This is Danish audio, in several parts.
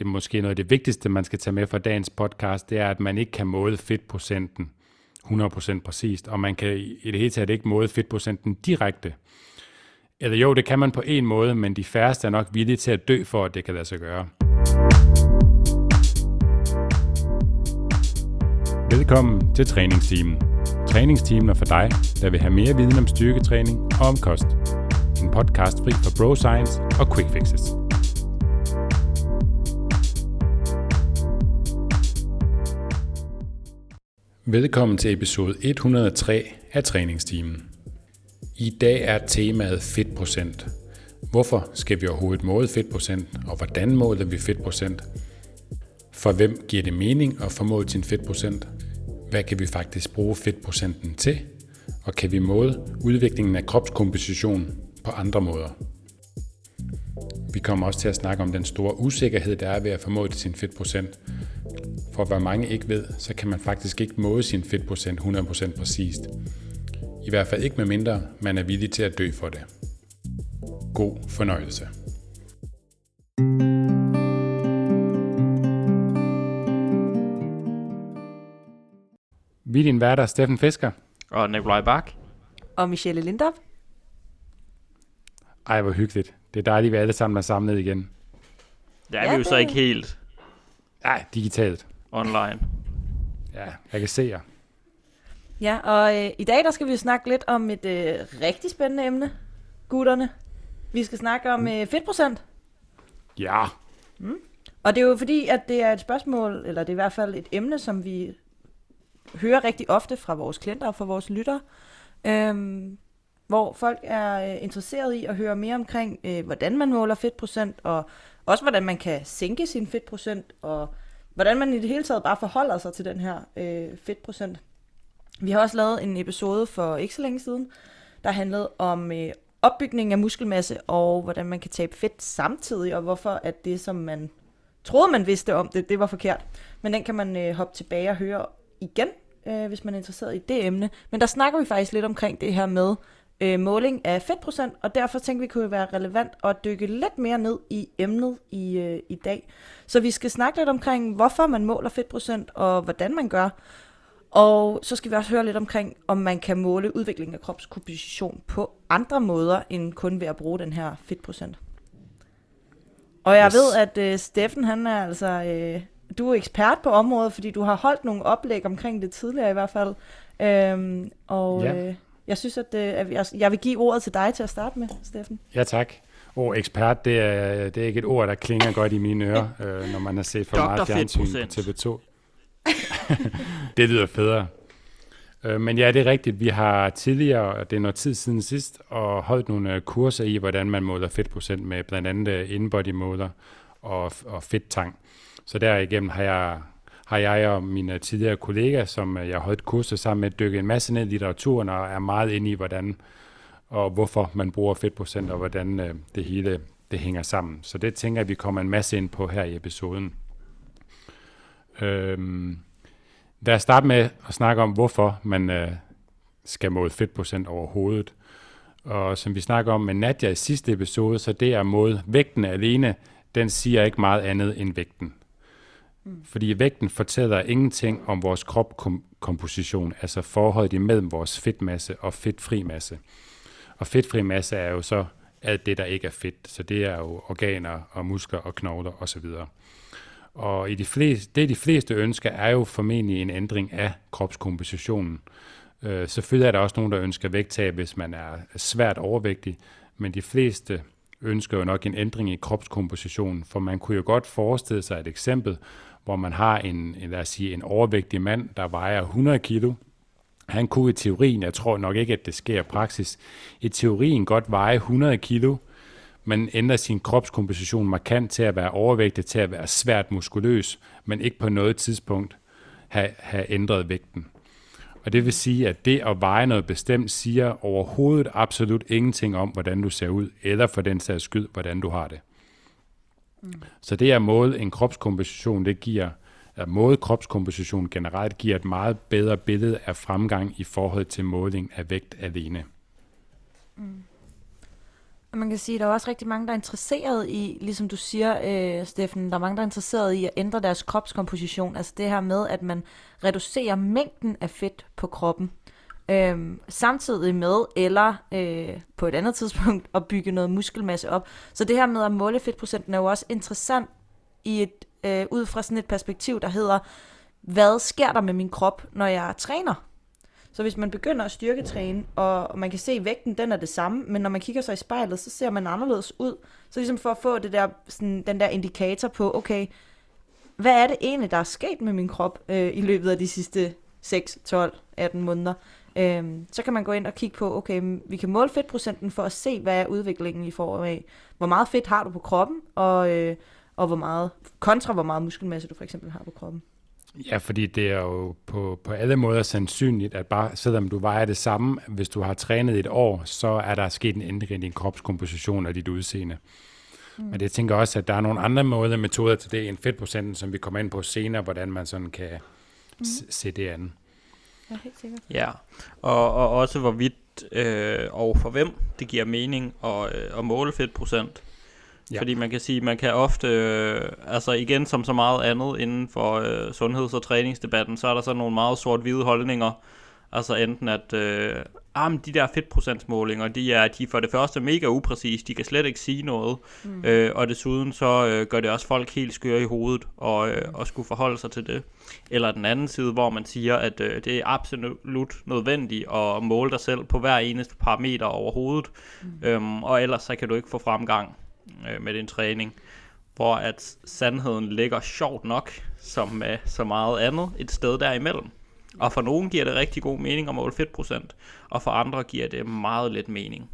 det er måske noget af det vigtigste, man skal tage med fra dagens podcast, det er, at man ikke kan måle fedtprocenten 100% præcist, og man kan i det hele taget ikke måle fedtprocenten direkte. Eller jo, det kan man på en måde, men de færreste er nok villige til at dø for, at det kan lade sig gøre. Velkommen til træningsteamen. Træningsteamen er for dig, der vil have mere viden om styrketræning og om kost. En podcast fri for bro science og quick fixes. Velkommen til episode 103 af træningsteamen. I dag er temaet fedtprocent. Hvorfor skal vi overhovedet måle fedtprocent, og hvordan måler vi fedtprocent? For hvem giver det mening at få målt sin fedtprocent? Hvad kan vi faktisk bruge fedtprocenten til? Og kan vi måle udviklingen af kropskomposition på andre måder? Vi kommer også til at snakke om den store usikkerhed, der er ved at få målt sin fedtprocent. For hvad mange ikke ved, så kan man faktisk ikke måle sin fedtprocent 100% præcist. I hvert fald ikke med mindre man er villig til at dø for det. God fornøjelse. Vi er din værter, Steffen Fisker. Og Nikolaj Bak. Og Michelle Lindop. Ej, hvor hyggeligt. Det er dejligt, at vi alle sammen er samlet igen. Det er ja, vi jo så ikke helt Nej, digitalt. online. Ja, jeg kan se jer. Ja, og øh, i dag der skal vi snakke lidt om et øh, rigtig spændende emne. Gutterne. Vi skal snakke om øh, fedtprocent. Ja. Og det er jo fordi, at det er et spørgsmål, eller det er i hvert fald et emne, som vi hører rigtig ofte fra vores klienter og fra vores lyttere. Øhm, hvor folk er øh, interesseret i at høre mere omkring, øh, hvordan man måler fedtprocent, og også hvordan man kan sænke sin fedtprocent, og hvordan man i det hele taget bare forholder sig til den her øh, fedtprocent. Vi har også lavet en episode for ikke så længe siden, der handlede om øh, opbygning af muskelmasse, og hvordan man kan tabe fedt samtidig, og hvorfor at det, som man troede, man vidste om det, det var forkert. Men den kan man øh, hoppe tilbage og høre igen, øh, hvis man er interesseret i det emne. Men der snakker vi faktisk lidt omkring det her med øh, måling af fedtprocent, og derfor tænkte vi, kunne det være relevant at dykke lidt mere ned i emnet i, øh, i dag. Så vi skal snakke lidt omkring, hvorfor man måler fedtprocent, og hvordan man gør. Og så skal vi også høre lidt omkring, om man kan måle udviklingen af kropskomposition på andre måder, end kun ved at bruge den her fedtprocent. Og jeg Yes. ved, at øh, Steffen, han er altså, øh, du er ekspert på området, fordi du har holdt nogle oplæg omkring det tidligere i hvert fald. Øhm, og ja. øh, jeg synes, at, øh, at jeg, jeg vil give ordet til dig til at starte med, Steffen. Ja, tak. Og ekspert, det er, det er ikke et ord, der klinger godt i mine ører, øh, når man har set for Dr. meget fjernsyn på Fedtprocent. TV2. det lyder federe. Øh, men ja, det er rigtigt. Vi har tidligere, og det er noget tid siden sidst, og holdt nogle øh, kurser i, hvordan man måler fedtprocent med blandt andet øh, inbody-måler og, og fedttang. Så derigennem har jeg, har jeg og mine tidligere kollegaer, som øh, jeg har holdt kurser sammen med, dykket en masse ned i litteraturen og er meget inde i, hvordan og hvorfor man bruger fedtprocent, og hvordan øh, det hele det hænger sammen. Så det tænker jeg, vi kommer en masse ind på her i episoden. Øhm, lad os starte med at snakke om, hvorfor man øh, skal måle fedtprocent overhovedet. Og som vi snakker om med Nadia i sidste episode, så det er måle vægten alene, den siger ikke meget andet end vægten. Mm. Fordi vægten fortæller ingenting om vores kropkomposition, altså forholdet imellem vores fedtmasse og fedtfri masse. Og fedtfri masse er jo så alt det, der ikke er fedt. Så det er jo organer og muskler og knogler osv. Og i de fleste, det de fleste ønsker er jo formentlig en ændring af kropskompositionen. Øh, selvfølgelig er der også nogen, der ønsker vægttab, hvis man er svært overvægtig, men de fleste ønsker jo nok en ændring i kropskompositionen, for man kunne jo godt forestille sig et eksempel, hvor man har en, en, lad os sige, en overvægtig mand, der vejer 100 kilo, han kunne i teorien, jeg tror nok ikke, at det sker i praksis, i teorien godt veje 100 kilo, men ændrer sin kropskomposition markant til at være overvægtig, til at være svært muskuløs, men ikke på noget tidspunkt have, have ændret vægten. Og det vil sige, at det at veje noget bestemt siger overhovedet absolut ingenting om, hvordan du ser ud, eller for den sags skyld, hvordan du har det. Mm. Så det at måle en kropskomposition, det giver, at måle kropskomposition generelt giver et meget bedre billede af fremgang i forhold til måling af vægt alene. Mm. Og man kan sige, at der er også rigtig mange, der er interesseret i, ligesom du siger, øh, Steffen, der er mange, der er interesseret i at ændre deres kropskomposition. Altså det her med, at man reducerer mængden af fedt på kroppen øhm, samtidig med, eller øh, på et andet tidspunkt, at bygge noget muskelmasse op. Så det her med at måle fedtprocenten er jo også interessant i et, øh, ud fra sådan et perspektiv, der hedder, hvad sker der med min krop, når jeg træner? Så hvis man begynder at styrketræne, og man kan se, at vægten den er det samme, men når man kigger sig i spejlet, så ser man anderledes ud. Så ligesom for at få det der, sådan, den der indikator på, okay, hvad er det egentlig, der er sket med min krop øh, i løbet af de sidste 6, 12, 18 måneder? Øh, så kan man gå ind og kigge på, okay, vi kan måle fedtprocenten for at se, hvad er udviklingen i form af, hvor meget fedt har du på kroppen, og, øh, og hvor meget, kontra hvor meget muskelmasse du for eksempel har på kroppen. Ja, fordi det er jo på, på alle måder sandsynligt, at bare selvom du vejer det samme, hvis du har trænet et år, så er der sket en ændring i din kropskomposition og dit udseende. Mm. Men det tænker også, at der er nogle andre måder metoder til det end fedtprocenten, som vi kommer ind på senere, hvordan man sådan kan mm. se det an. Ja, helt sikkert. Ja, og, og også hvorvidt øh, og for hvem det giver mening at, øh, at måle fedtprocent. Ja. Fordi man kan sige, man kan ofte, øh, altså igen som så meget andet inden for øh, sundheds- og træningsdebatten, så er der så nogle meget sort-hvide holdninger. Altså enten at, øh, ah, de der fedtprocentsmålinger, de er, de for det første mega upræcise, de kan slet ikke sige noget, mm. øh, og desuden så øh, gør det også folk helt skøre i hovedet og, øh, og skulle forholde sig til det. Eller den anden side, hvor man siger, at øh, det er absolut nødvendigt at måle dig selv på hver eneste parameter overhovedet, mm. øhm, og ellers så kan du ikke få fremgang øh, med din træning, hvor at sandheden ligger sjovt nok, som med så meget andet, et sted derimellem. Og for nogen giver det rigtig god mening at måle fedtprocent, og for andre giver det meget lidt mening.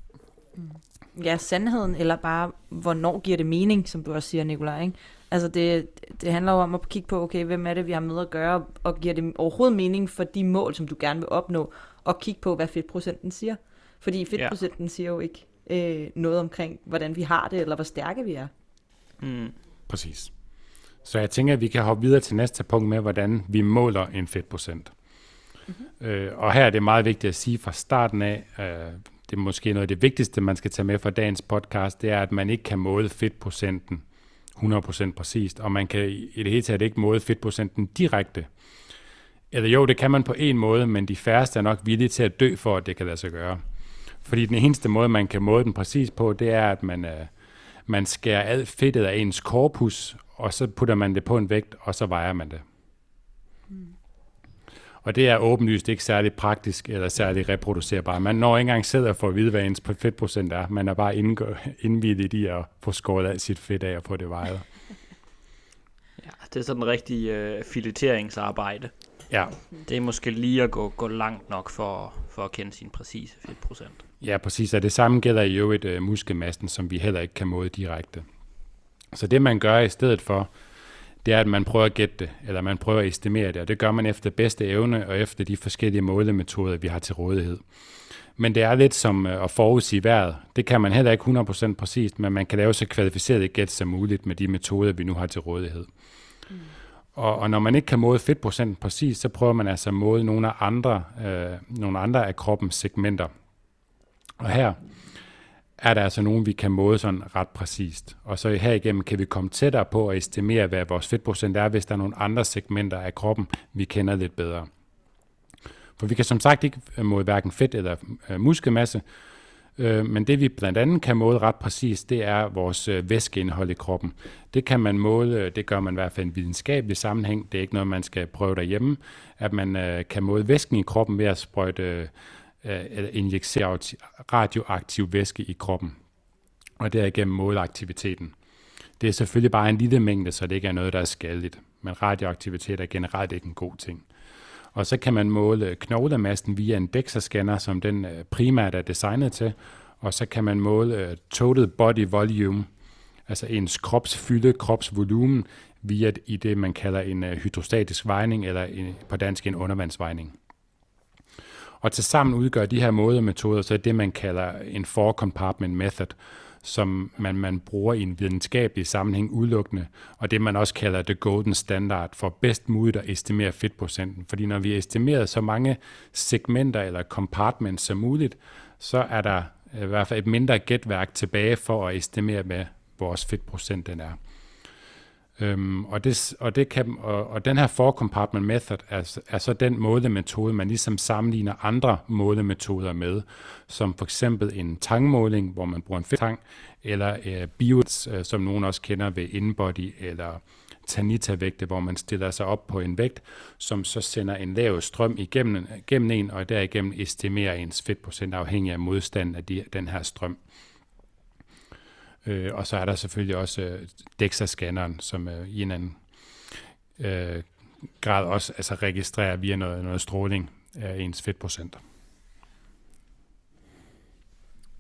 Ja, sandheden, eller bare, hvornår giver det mening, som du også siger, Nikolaj. Ikke? Altså det, det handler jo om at kigge på, okay, hvem er det, vi har med at gøre, og giver det overhovedet mening for de mål, som du gerne vil opnå, og kigge på, hvad fedtprocenten siger. Fordi fedtprocenten ja. siger jo ikke, øh, noget omkring, hvordan vi har det, eller hvor stærke vi er. Mm. Præcis. Så jeg tænker, at vi kan hoppe videre til næste punkt med, hvordan vi måler en fedtprocent. Øh, og her er det meget vigtigt at sige fra starten af, øh, det er måske noget af det vigtigste, man skal tage med fra dagens podcast, det er, at man ikke kan måle fedtprocenten 100% præcist, og man kan i det hele taget ikke måle fedtprocenten direkte. Eller jo, det kan man på en måde, men de færreste er nok villige til at dø for, at det kan lade sig gøre. Fordi den eneste måde, man kan måle den præcis på, det er, at man, øh, man skærer alt fedtet af ens korpus, og så putter man det på en vægt, og så vejer man det. Og det er åbenlyst ikke særlig praktisk eller særlig reproducerbart. Man når ikke engang selv at få at vide, hvad ens fedtprocent er. Man er bare indvidet i at få skåret alt sit fedt af og få det vejet. Ja, det er sådan en rigtig øh, fileteringsarbejde. Ja. Det er måske lige at gå, gå langt nok for, for at kende sin præcise fedtprocent. Ja, præcis. Og det samme gælder i øvrigt uh, muskelmassen, som vi heller ikke kan måle direkte. Så det man gør i stedet for, det er, at man prøver at gætte det, eller man prøver at estimere det, og det gør man efter bedste evne og efter de forskellige målemetoder, vi har til rådighed. Men det er lidt som øh, at forudsige vejret. Det kan man heller ikke 100% præcist, men man kan lave så kvalificeret gæt som muligt med de metoder, vi nu har til rådighed. Mm. Og, og når man ikke kan måle fedtprocenten præcis, så prøver man altså at måle nogle af andre, øh, nogle andre af kroppens segmenter. Og her er der altså nogen, vi kan måle sådan ret præcist. Og så herigennem kan vi komme tættere på at estimere, hvad vores fedtprocent er, hvis der er nogle andre segmenter af kroppen, vi kender lidt bedre. For vi kan som sagt ikke øh, måle hverken fedt eller øh, muskelmasse, øh, men det vi blandt andet kan måle ret præcist, det er vores væskeindhold i kroppen. Det kan man måle, det gør man i hvert fald i en videnskabelig sammenhæng. Det er ikke noget, man skal prøve derhjemme. At man kan måle væsken i kroppen ved at sprøjte Øh, eller injicere radioaktiv væske i kroppen. Og derigennem måle aktiviteten. Det er selvfølgelig bare en lille mængde, så det ikke er noget, der er skadeligt. Men radioaktivitet er generelt ikke en god ting. Og så kan man måle knoglemassen via en DEXA-scanner, som den øh, primært er designet til. Og så kan man måle øh, total body volume, altså ens kropsfylde, kropsvolumen, via i det, man kalder en hydrostatisk vejning, eller på dansk en undervandsvejning. Og til sammen udgør de her målemetoder så det, man kalder en four-compartment method, som man, man bruger i en videnskabelig sammenhæng udelukkende, og det man også kalder the golden standard for bedst muligt at estimere fedtprocenten. Fordi når vi estimerer så mange segmenter eller compartments som muligt, så er der i hvert fald et mindre gætværk tilbage for at estimere, hvad vores fedtprocent den er. Øhm, og, det, og, det kan, og, og den her four compartment method er, er så den målemetode, man ligesom sammenligner andre målemetoder med, som for eksempel en tangmåling, hvor man bruger en fedtang, eller øh, bios, øh, som nogen også kender ved InBody, eller Tanita-vægte, hvor man stiller sig op på en vægt, som så sender en lav strøm igennem, igennem en, og derigennem estimerer ens fedtprocent afhængig af modstanden af de, den her strøm. Øh, og så er der selvfølgelig også øh, DEXA-scanneren, som øh, i en anden øh, grad også altså registrerer via noget, noget stråling af ens fedtprocenter.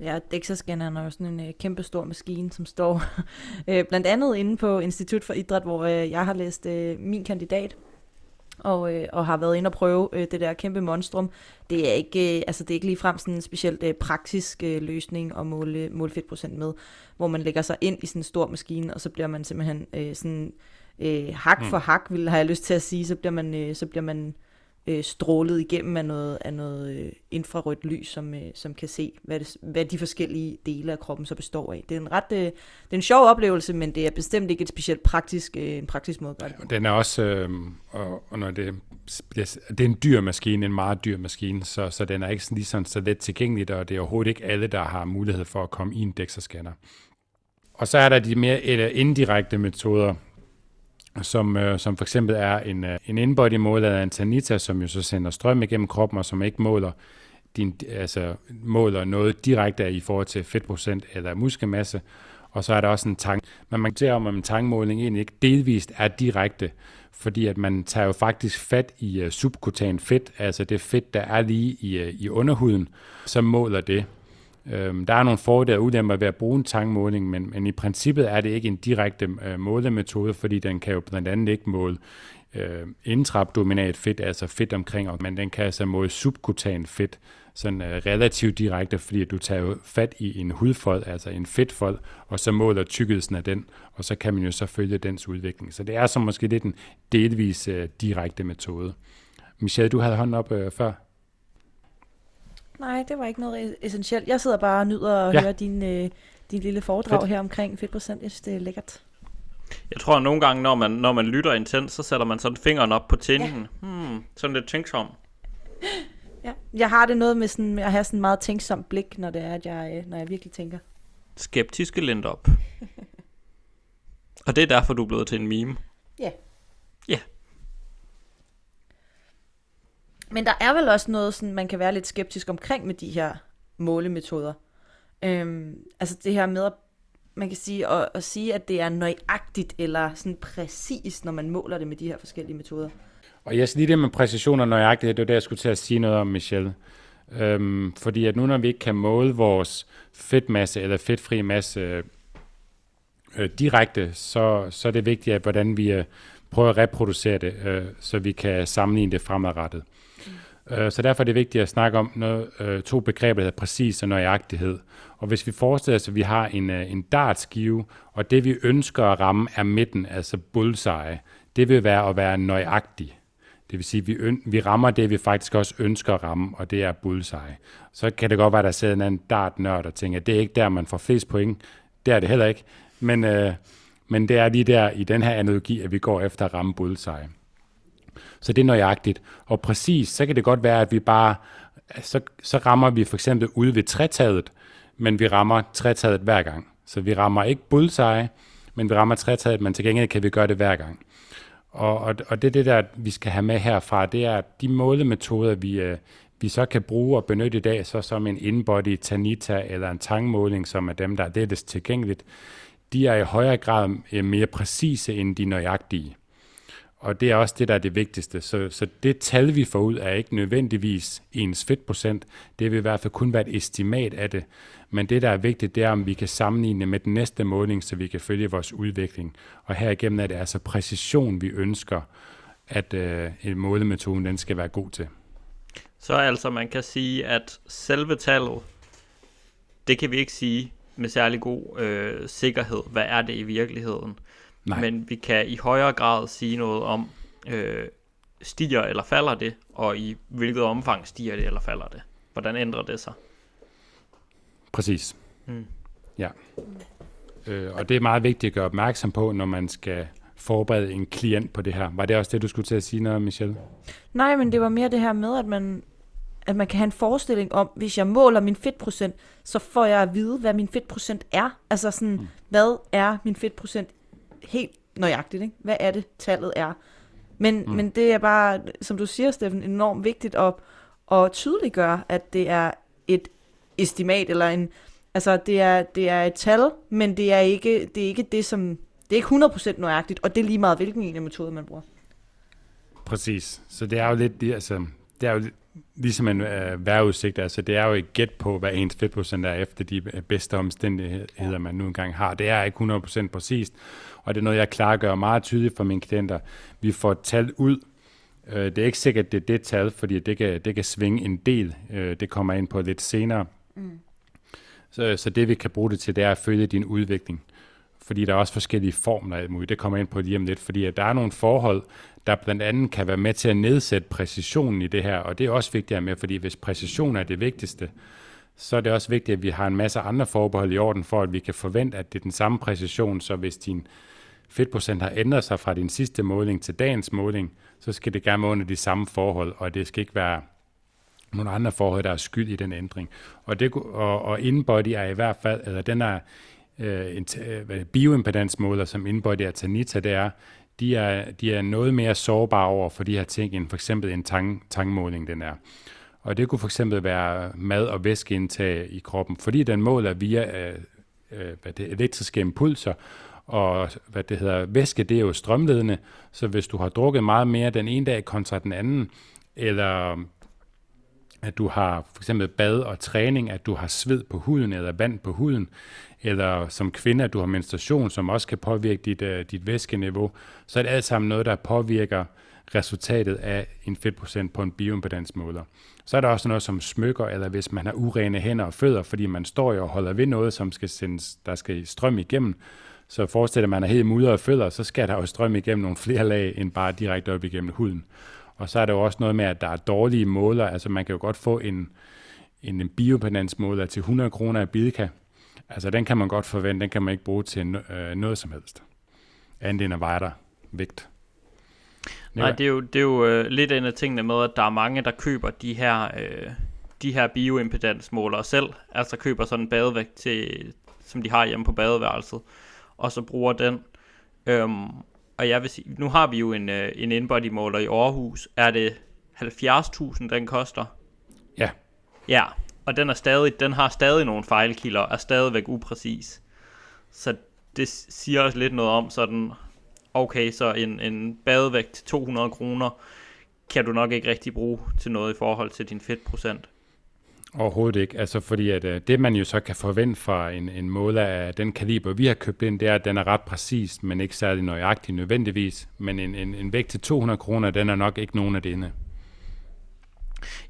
Ja, DEXA-scanneren er jo sådan en øh, kæmpe stor maskine, som står øh, blandt andet inde på Institut for Idræt, hvor øh, jeg har læst øh, min kandidat og, øh, og har været inde og prøve øh, det der kæmpe monstrum. Det er ikke, øh, altså det er ikke ligefrem sådan en specielt øh, praktisk øh, løsning at måle, måle fedtprocent med, hvor man lægger sig ind i sådan en stor maskine, og så bliver man simpelthen øh, sådan øh, hak for mm. hak, vil har jeg lyst til at sige, så bliver man, øh, så bliver man øh, strålet igennem af noget, af noget øh, infrarødt lys, som, øh, som kan se, hvad, det, hvad de forskellige dele af kroppen så består af. Det er en ret øh, det er en sjov oplevelse, men det er bestemt ikke et specielt praktisk, øh, en praktisk måde at gøre det Den er også, øh, og, og når det, det, det er en dyr maskine, en meget dyr maskine, så, så den er ikke lige sådan så let tilgængelig, og det er overhovedet ikke alle, der har mulighed for at komme i en DEXA-scanner. Og så er der de mere indirekte metoder, som, øh, som for eksempel er en, øh, en inbody måler af en Tanita, som jo så sender strøm igennem kroppen, og som ikke måler, din, altså, måler noget direkte i forhold til fedtprocent eller muskelmasse. Og så er der også en tang. Men man kan om, at en tangmåling egentlig ikke delvist er direkte, fordi at man tager jo faktisk fat i øh, uh, subkutan fedt, altså det fedt, der er lige i, uh, i underhuden, så måler det. Øhm, der er nogle fordele og ulemper ved at bruge en tangmåling, men, men i princippet er det ikke en direkte øh, målemetode, fordi den kan jo blandt andet ikke måle øh, intraabdominalt fedt, altså fedt omkring, men den kan altså måle subkutan fedt, sådan øh, relativt direkte, fordi du tager jo fat i en hudfold, altså en fedtfold, og så måler tykkelsen af den, og så kan man jo så følge dens udvikling. Så det er så måske lidt en delvis øh, direkte metode. Michelle, du havde hånden op øh, før. Nej, det var ikke noget essentielt. Jeg sidder bare og nyder at ja. høre din, øh, din lille foredrag Fedt. her omkring fedtprocent. Jeg synes, det er lækkert. Jeg tror, at nogle gange, når man, når man lytter intens, så sætter man sådan fingeren op på tændingen. Ja. Hmm, sådan lidt tænksom. Ja, jeg har det noget med sådan, at have sådan meget tænksom blik, når det er, at jeg, øh, når jeg virkelig tænker. Skeptiske lint op. Og det er derfor, du er blevet til en meme. Ja. Men der er vel også noget, sådan, man kan være lidt skeptisk omkring med de her målemetoder. Øhm, altså det her med at man kan sige, at, at sige, at det er nøjagtigt eller sådan præcis, når man måler det med de her forskellige metoder. Og jeg lige det med præcision og nøjagtighed, det var det, jeg skulle til at sige noget om, Michelle. Øhm, fordi at nu, når vi ikke kan måle vores fedtmasse eller fedtfri masse øh, øh direkte, så, så er det vigtigt, at hvordan vi øh, prøver at reproducere det, øh, så vi kan sammenligne det fremadrettet. Øh, så derfor er det vigtigt at snakke om noget, øh, to begreber, der hedder præcis og nøjagtighed. Og hvis vi forestiller os, at vi har en, øh, en dartskive, og det vi ønsker at ramme er midten, altså bullseye, det vil være at være nøjagtig. Det vil sige, at vi, vi rammer det, vi faktisk også ønsker at ramme, og det er bullseye. Så kan det godt være, at der sidder en anden dartnørd og tænker, at det er ikke der, man får flest point. Det er det heller ikke. Men, øh, men det er lige der i den her analogi, at vi går efter at ramme bullseye. Så det er nøjagtigt. Og præcis, så kan det godt være, at vi bare, så, så rammer vi for eksempel ud ved trætaget, men vi rammer trætaget hver gang. Så vi rammer ikke bullseye, men vi rammer trætaget, men til gengæld kan vi gøre det hver gang. Og, og, og det er det, der vi skal have med herfra, det er de målemetoder, vi, øh, vi så kan bruge og benytte i dag, så som en inbody Tanita eller en tangmåling, som er dem, der er lettest tilgængeligt, de er i højere grad øh, mere præcise end de nøjagtige. Og det er også det, der er det vigtigste. Så, så det tal, vi får ud, er ikke nødvendigvis ens fedtprocent. Det vil i hvert fald kun være et estimat af det. Men det, der er vigtigt, det er, om vi kan sammenligne med den næste måling, så vi kan følge vores udvikling. Og herigennem er det altså præcision, vi ønsker, at øh, en målemetode den skal være god til. Så altså, man kan sige, at selve tallet, det kan vi ikke sige med særlig god øh, sikkerhed. Hvad er det i virkeligheden? Nej. Men vi kan i højere grad sige noget om, øh, stiger eller falder det, og i hvilket omfang stiger det eller falder det. Hvordan ændrer det sig? Præcis. Mm. Ja. Øh, og det er meget vigtigt at gøre opmærksom på, når man skal forberede en klient på det her. Var det også det, du skulle til at sige noget, Michelle? Nej, men det var mere det her med, at man, at man kan have en forestilling om, hvis jeg måler min fedtprocent, så får jeg at vide, hvad min fedtprocent er. Altså sådan, mm. hvad er min fedtprocent helt nøjagtigt, ikke? Hvad er det, tallet er? Men, mm. men det er bare, som du siger, Steffen, enormt vigtigt at, at tydeliggøre, at det er et estimat, eller en, altså det er, det er et tal, men det er ikke det, er ikke det som, det er ikke 100% nøjagtigt, og det er lige meget, hvilken en af metoder man bruger. Præcis. Så det er jo lidt, altså, det er jo ligesom en øh, vejrudsigt, altså det er jo et gæt på, hvad ens fedtprocent er efter de bedste omstændigheder, man nu engang har. Det er ikke 100% præcist, og det er noget, jeg klargør meget tydeligt for mine klienter. Vi får tal ud. Øh, det er ikke sikkert, at det er det tal, fordi det kan, det kan svinge en del. Øh, det kommer ind på lidt senere. Mm. Så, så det, vi kan bruge det til, det er at følge din udvikling. Fordi der er også forskellige formler af muligt. Det kommer ind på lige om lidt, fordi at der er nogle forhold, der blandt andet kan være med til at nedsætte præcisionen i det her, og det er også vigtigt at med, fordi hvis præcision er det vigtigste, så er det også vigtigt, at vi har en masse andre forbehold i orden, for at vi kan forvente, at det er den samme præcision, så hvis din fedtprocent har ændret sig fra din sidste måling til dagens måling, så skal det gerne være under de samme forhold, og det skal ikke være nogle andre forhold, der er skyld i den ændring. Og, det, og, og InBody er i hvert fald, eller den er øh, en øh, bioimpedansmåler, som InBody og Tanita, det er, de er, de er noget mere sårbare over for de her ting, end for eksempel en tang, tangmåling den er. Og det kunne for eksempel være mad- og væskeindtag i kroppen, fordi den måler via øh, øh hvad det, elektriske impulser, og hvad det hedder, væske det er jo strømledende, så hvis du har drukket meget mere den ene dag kontra den anden, eller at du har for eksempel bad og træning, at du har sved på huden eller vand på huden, eller som kvinde, at du har menstruation, som også kan påvirke dit, uh, dit væskeniveau, så er det alt sammen noget, der påvirker resultatet af en fedtprocent på en bioimpedansmåler. Så er der også noget som smykker, eller hvis man har urene hænder og fødder, fordi man står jo og holder ved noget, som skal sendes, der skal strøm igennem. Så forestiller man er helt mudret og fødder, så skal der jo strøm igennem nogle flere lag, end bare direkte op igennem huden. Og så er der jo også noget med, at der er dårlige måler. Altså man kan jo godt få en, en, en bioimpedansmåler til 100 kroner af Bilka, Altså den kan man godt forvente, den kan man ikke bruge til øh, noget som helst. Andet end at veje der vægt. Nej, det er jo, det er jo øh, lidt en af tingene med, at der er mange, der køber de her, øh, de her bioimpedansmålere selv. Altså køber sådan en badevægt, til, som de har hjemme på badeværelset, og så bruger den. Øhm, og jeg vil sige, nu har vi jo en, øh, en inbody måler i Aarhus. Er det 70.000, den koster? Ja. Ja, og den er stadig, den har stadig nogle fejlkilder, er stadigvæk upræcis. Så det siger også lidt noget om sådan, okay, så en, en badevægt til 200 kroner, kan du nok ikke rigtig bruge til noget i forhold til din fedtprocent. Overhovedet ikke. Altså fordi at, øh, det man jo så kan forvente fra en, en måler af den kaliber, vi har købt ind, det er, at den er ret præcis, men ikke særlig nøjagtig nødvendigvis. Men en, en, en vægt til 200 kroner, den er nok ikke nogen af denne.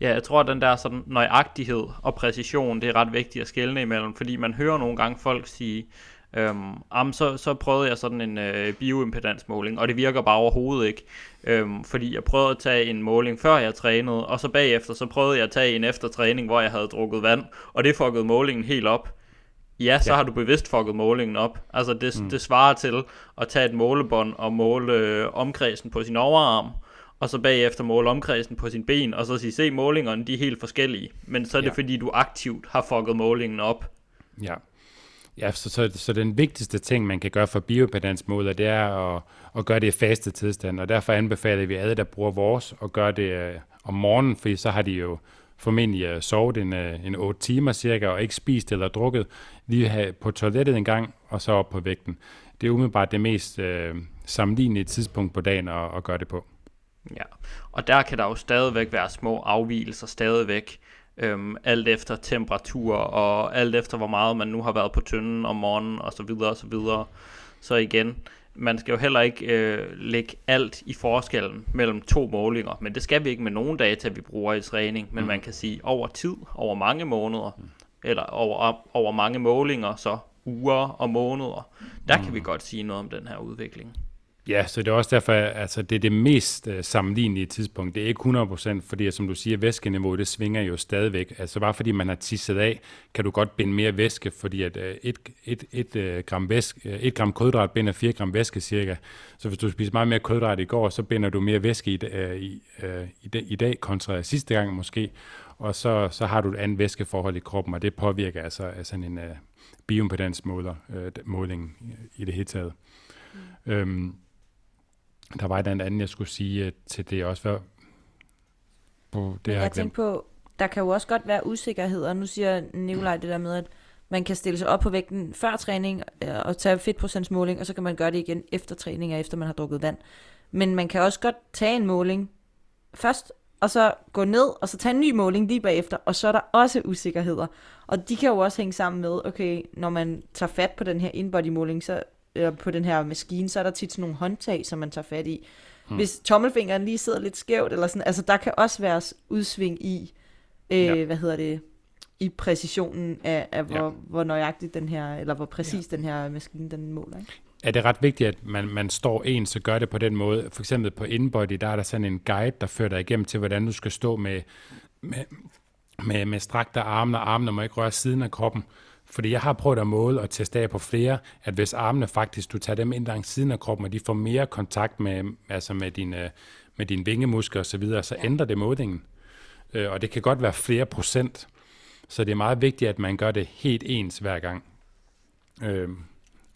Ja, jeg tror, at den der sådan nøjagtighed og præcision, det er ret vigtigt at skelne imellem, fordi man hører nogle gange folk sige, Øhm, am, så, så prøvede jeg sådan en øh, bioimpedansmåling, og det virker bare overhovedet ikke. Øhm, fordi jeg prøvede at tage en måling før jeg trænede, og så bagefter så prøvede jeg at tage en efter træning, hvor jeg havde drukket vand, og det fuckede målingen helt op. Ja, så ja. har du bevidst fucket målingen op. Altså det, mm. det svarer til at tage et målebånd og måle øh, omkredsen på sin overarm, og så bagefter måle omkredsen på sin ben, og så sige, se målingerne, de er helt forskellige. Men så er det ja. fordi, du aktivt har fucket målingen op. Ja. Ja, så, så, så den vigtigste ting, man kan gøre for bioimpedansmåler, det er at, at gøre det i faste tilstand, og derfor anbefaler vi alle, der bruger vores, at gøre det øh, om morgenen, fordi så har de jo formentlig øh, sovet en, øh, en 8 timer cirka, og ikke spist eller drukket, lige have på toilettet en gang, og så op på vægten. Det er umiddelbart det mest øh, sammenlignelige tidspunkt på dagen at, at gøre det på. Ja, og der kan der jo stadigvæk være små afvielser stadigvæk, øhm, alt efter temperatur og alt efter hvor meget man nu har været på tynden om morgenen og så videre og så videre. Så igen, man skal jo heller ikke øh, lægge alt i forskellen mellem to målinger, men det skal vi ikke med nogen data, vi bruger i træning, men mm. man kan sige over tid, over mange måneder, mm. eller over, over mange målinger, så uger og måneder, der mm. kan vi godt sige noget om den her udvikling. Ja, så det er også derfor, altså det er det mest uh, sammenlignelige tidspunkt. Det er ikke 100%, fordi som du siger, væskeniveauet, det svinger jo stadigvæk. Altså bare fordi man har tisset af, kan du godt binde mere væske, fordi at uh, et, et, et, uh, gram væske, uh, et gram kulhydrat binder 4 gram væske cirka. Så hvis du spiser meget mere kulhydrat i går, så binder du mere væske i, uh, i, uh, i, dag, i dag kontra sidste gang måske. Og så, så har du et andet væskeforhold i kroppen, og det påvirker altså, altså en uh, bioimpedansmåler, uh, måling i det hele taget. Mm. Øhm, der var et andet, jeg skulle sige til det også. Før. På det, jeg, jeg tænkte på, der kan jo også godt være usikkerheder. Nu siger Nikolaj det der med, at man kan stille sig op på vægten før træning øh, og tage fedtprocentsmåling, og så kan man gøre det igen efter træning og efter man har drukket vand. Men man kan også godt tage en måling først, og så gå ned, og så tage en ny måling lige bagefter, og så er der også usikkerheder. Og de kan jo også hænge sammen med, okay, når man tager fat på den her inbody-måling, så eller på den her maskine, så er der tit sådan nogle håndtag, som man tager fat i. Hmm. Hvis tommelfingeren lige sidder lidt skævt, eller sådan, altså der kan også være udsving i, øh, ja. hvad hedder det, i præcisionen af, af hvor, ja. hvor nøjagtigt den her, eller hvor præcis ja. den her maskine, den måler. Ikke? er det ret vigtigt, at man, man står en, så gør det på den måde. For eksempel på InBody, der er der sådan en guide, der fører dig igennem til, hvordan du skal stå med, med, med, med strakte arme, og armene må ikke røre siden af kroppen. Fordi jeg har prøvet at måle og teste af på flere, at hvis armene faktisk, du tager dem ind langs siden af kroppen, og de får mere kontakt med, altså med, dine, med dine vingemuskler osv., så, videre, så ændrer det målingen. Øh, og det kan godt være flere procent. Så det er meget vigtigt, at man gør det helt ens hver gang. Øh,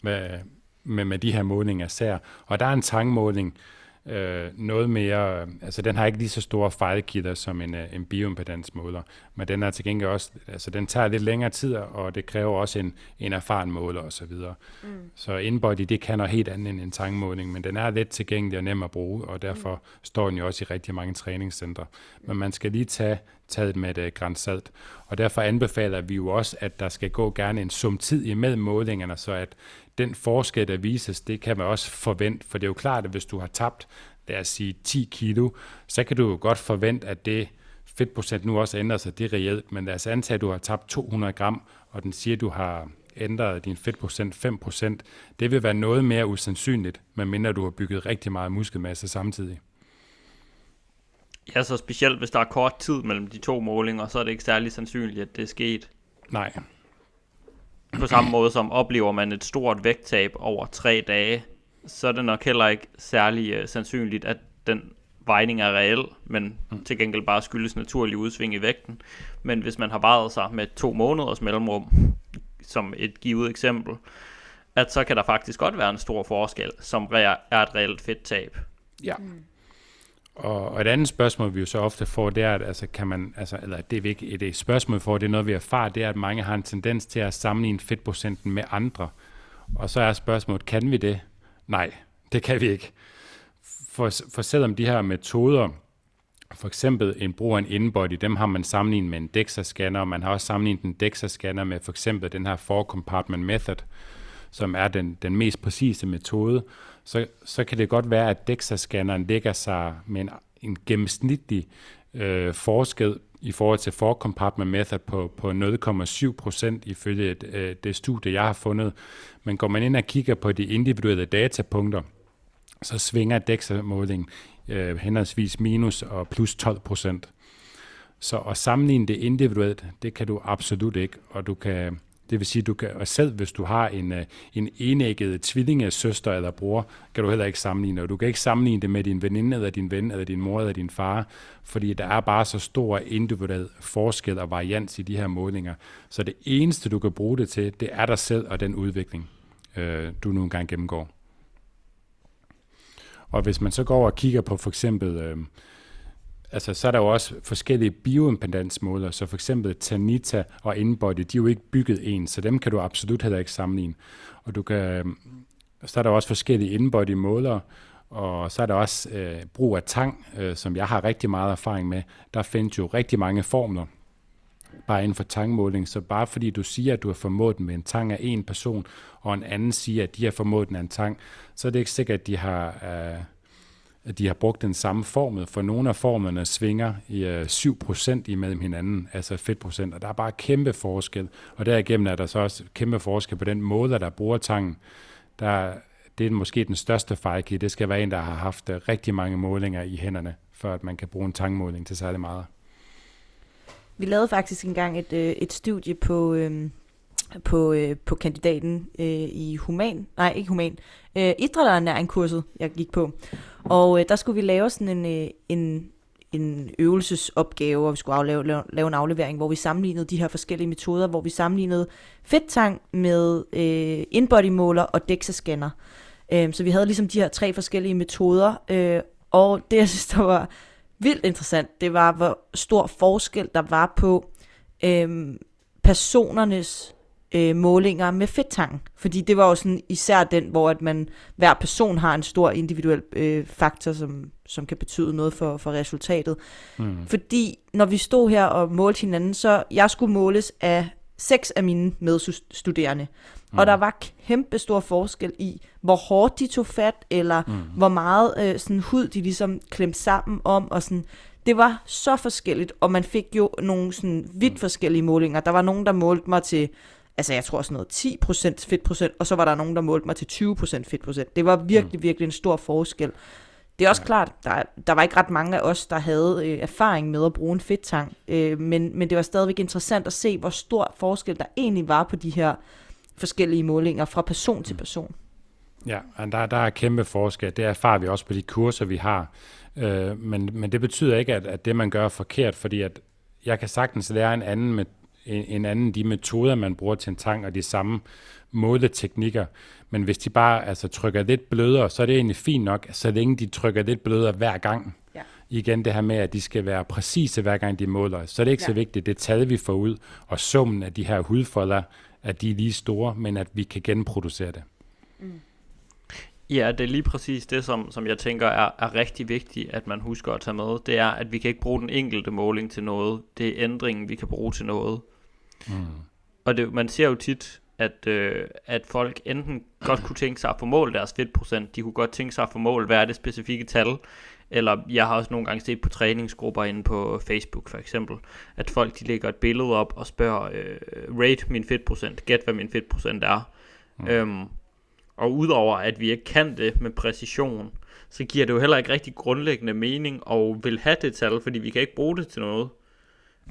med, med, med de her målinger sær. Og der er en tangmåling, øh, noget mere, altså den har ikke lige så store fejlkilder som en, øh, en bioimpedansmåler, men den er til gengæld også, altså den tager lidt længere tid, og det kræver også en, en erfaren måler osv. Så, mm. så InBody, det kan noget helt andet end en tangmåling, men den er let tilgængelig og nem at bruge, og derfor mm. står den jo også i rigtig mange træningscentre. Men man skal lige tage taget med et uh, grænsalt. Og derfor anbefaler vi jo også, at der skal gå gerne en sum tid imellem målingerne, så at den forskel, der vises, det kan man også forvente, for det er jo klart, at hvis du har tabt, lad os sige 10 kilo, så kan du jo godt forvente, at det fedtprocent nu også ændrer sig, det er reelt, men lad os antage, at du har tabt 200 gram, og den siger, at du har ændret din fedtprocent 5%, det vil være noget mere usandsynligt, medmindre du har bygget rigtig meget muskelmasse samtidig. Ja, så specielt hvis der er kort tid mellem de to målinger, så er det ikke særlig sandsynligt, at det er sket. Nej på samme måde som oplever man et stort vægttab over tre dage, så er det nok heller ikke særlig uh, sandsynligt, at den vejning er reel, men mm. til gengæld bare skyldes naturlig udsving i vægten. Men hvis man har vejet sig med to måneders mellemrum, som et givet eksempel, at så kan der faktisk godt være en stor forskel, som er et reelt fedttab. Ja. Mm. Og, og et andet spørgsmål, vi jo så ofte får, det er, at altså, kan man, altså, eller det er ikke et, et spørgsmål for, det er noget, vi erfarer, det er, at mange har en tendens til at sammenligne fedtprocenten med andre. Og så er spørgsmålet, kan vi det? Nej, det kan vi ikke. For, for selvom de her metoder, for eksempel en brug af en inbody, dem har man sammenlignet med en DEXA-scanner, og man har også sammenlignet en DEXA-scanner med for eksempel den her four compartment method, som er den, den mest præcise metode så, så kan det godt være, at DEXA-scanneren ligger sig med en, en gennemsnitlig øh, forskel i forhold til for compartment method på, på 0,7 procent ifølge et, øh, det studie, jeg har fundet. Men går man ind og kigger på de individuelle datapunkter, så svinger DEXA-målingen øh, henholdsvis minus og plus 12 procent. Så at sammenligne det individuelt, det kan du absolut ikke, og du kan det vil sige, du kan, og selv hvis du har en, øh, en enægget tvillingesøster eller bror, kan du heller ikke sammenligne. Og du kan ikke sammenligne det med din veninde, eller din ven, eller din mor, eller din far, fordi der er bare så stor individuel forskel og varians i de her målinger. Så det eneste, du kan bruge det til, det er dig selv og den udvikling, øh, du nu engang gennemgår. Og hvis man så går over og kigger på for eksempel øh, altså, så er der jo også forskellige bioimpedansmåler, så for eksempel Tanita og Inbody, de er jo ikke bygget ens, så dem kan du absolut heller ikke sammenligne. Og du kan, øhm, så er der også forskellige Inbody måler, og så er der også øh, brug af tang, øh, som jeg har rigtig meget erfaring med. Der findes jo rigtig mange formler, bare inden for tangmåling. Så bare fordi du siger, at du har formået den med en tang af en person, og en anden siger, at de har formået den af en tang, så er det ikke sikkert, at de har... Øh, de har brugt den samme formel, for nogle af formlerne svinger øh, i 7% imellem hinanden, altså fedtprocent, og der er bare kæmpe forskel, og derigennem er der så også kæmpe forskel på den måde, der bruger tangen. Der, det er måske den største fejlkilde, Det skal være en, der har haft øh, rigtig mange målinger i hænderne, før at man kan bruge en tangmåling til særlig meget. Vi lavede faktisk engang et, øh, et studie på, øh, på, øh, på kandidaten øh, i human, nej ikke human, øh, idræt og ernæring-kurset, jeg gik på. Og øh, der skulle vi lave sådan en, øh, en, en øvelsesopgave, og vi skulle aflave, lave, lave en aflevering, hvor vi sammenlignede de her forskellige metoder, hvor vi sammenlignede fedtang med øh, inbody-måler og DEXA-scanner. Øh, så vi havde ligesom de her tre forskellige metoder, øh, og det jeg synes, der var vildt interessant, det var, hvor stor forskel der var på øh, personernes øh, målinger med fedtang. Fordi det var jo sådan især den, hvor at man, hver person har en stor individuel øh, faktor, som, som kan betyde noget for, for resultatet. Mm. Fordi når vi stod her og målte hinanden, så jeg skulle måles af seks af mine medstuderende. Mm. Og der var kæmpe stor forskel i, hvor hårdt de tog fat, eller mm. hvor meget øh, sådan hud de ligesom klemte sammen om, og sådan, det var så forskelligt, og man fik jo nogle sådan vidt forskellige målinger. Der var nogen, der målte mig til altså jeg tror sådan noget 10% fedtprocent, og så var der nogen, der målte mig til 20% fedtprocent. Det var virkelig, mm. virkelig en stor forskel. Det er også ja. klart, der, der var ikke ret mange af os, der havde øh, erfaring med at bruge en fedtang, øh, men, men det var stadigvæk interessant at se, hvor stor forskel der egentlig var på de her forskellige målinger fra person mm. til person. Ja, der, der er kæmpe forskel. Det erfarer vi også på de kurser, vi har. Øh, men, men det betyder ikke, at, at det, man gør, er forkert, fordi at jeg kan sagtens lære en anden med, en, en anden de metoder, man bruger til en tang, og de samme måleteknikker. Men hvis de bare altså, trykker lidt blødere, så er det egentlig fint nok, så længe de trykker lidt blødere hver gang. Ja. Igen det her med, at de skal være præcise hver gang de måler. Så er det ikke ja. så vigtigt, det tal vi får ud, og summen af de her hudfolder, at de er lige store, men at vi kan genproducere det. Mm. Ja, det er lige præcis det, som, som jeg tænker er, er rigtig vigtigt, at man husker at tage med. Det er, at vi kan ikke bruge den enkelte måling til noget. Det er ændringen, vi kan bruge til noget. Mm. Og det, man ser jo tit, at, øh, at folk enten godt kunne tænke sig at få mål deres fedtprocent, de kunne godt tænke sig at få mål, hvad er det specifikke tal, eller jeg har også nogle gange set på træningsgrupper inde på Facebook for eksempel, at folk de lægger et billede op og spørger, øh, rate min fedtprocent, gæt hvad min fedtprocent er. Mm. Øhm, og udover at vi ikke kan det med præcision, så giver det jo heller ikke rigtig grundlæggende mening og vil have det tal, fordi vi kan ikke bruge det til noget.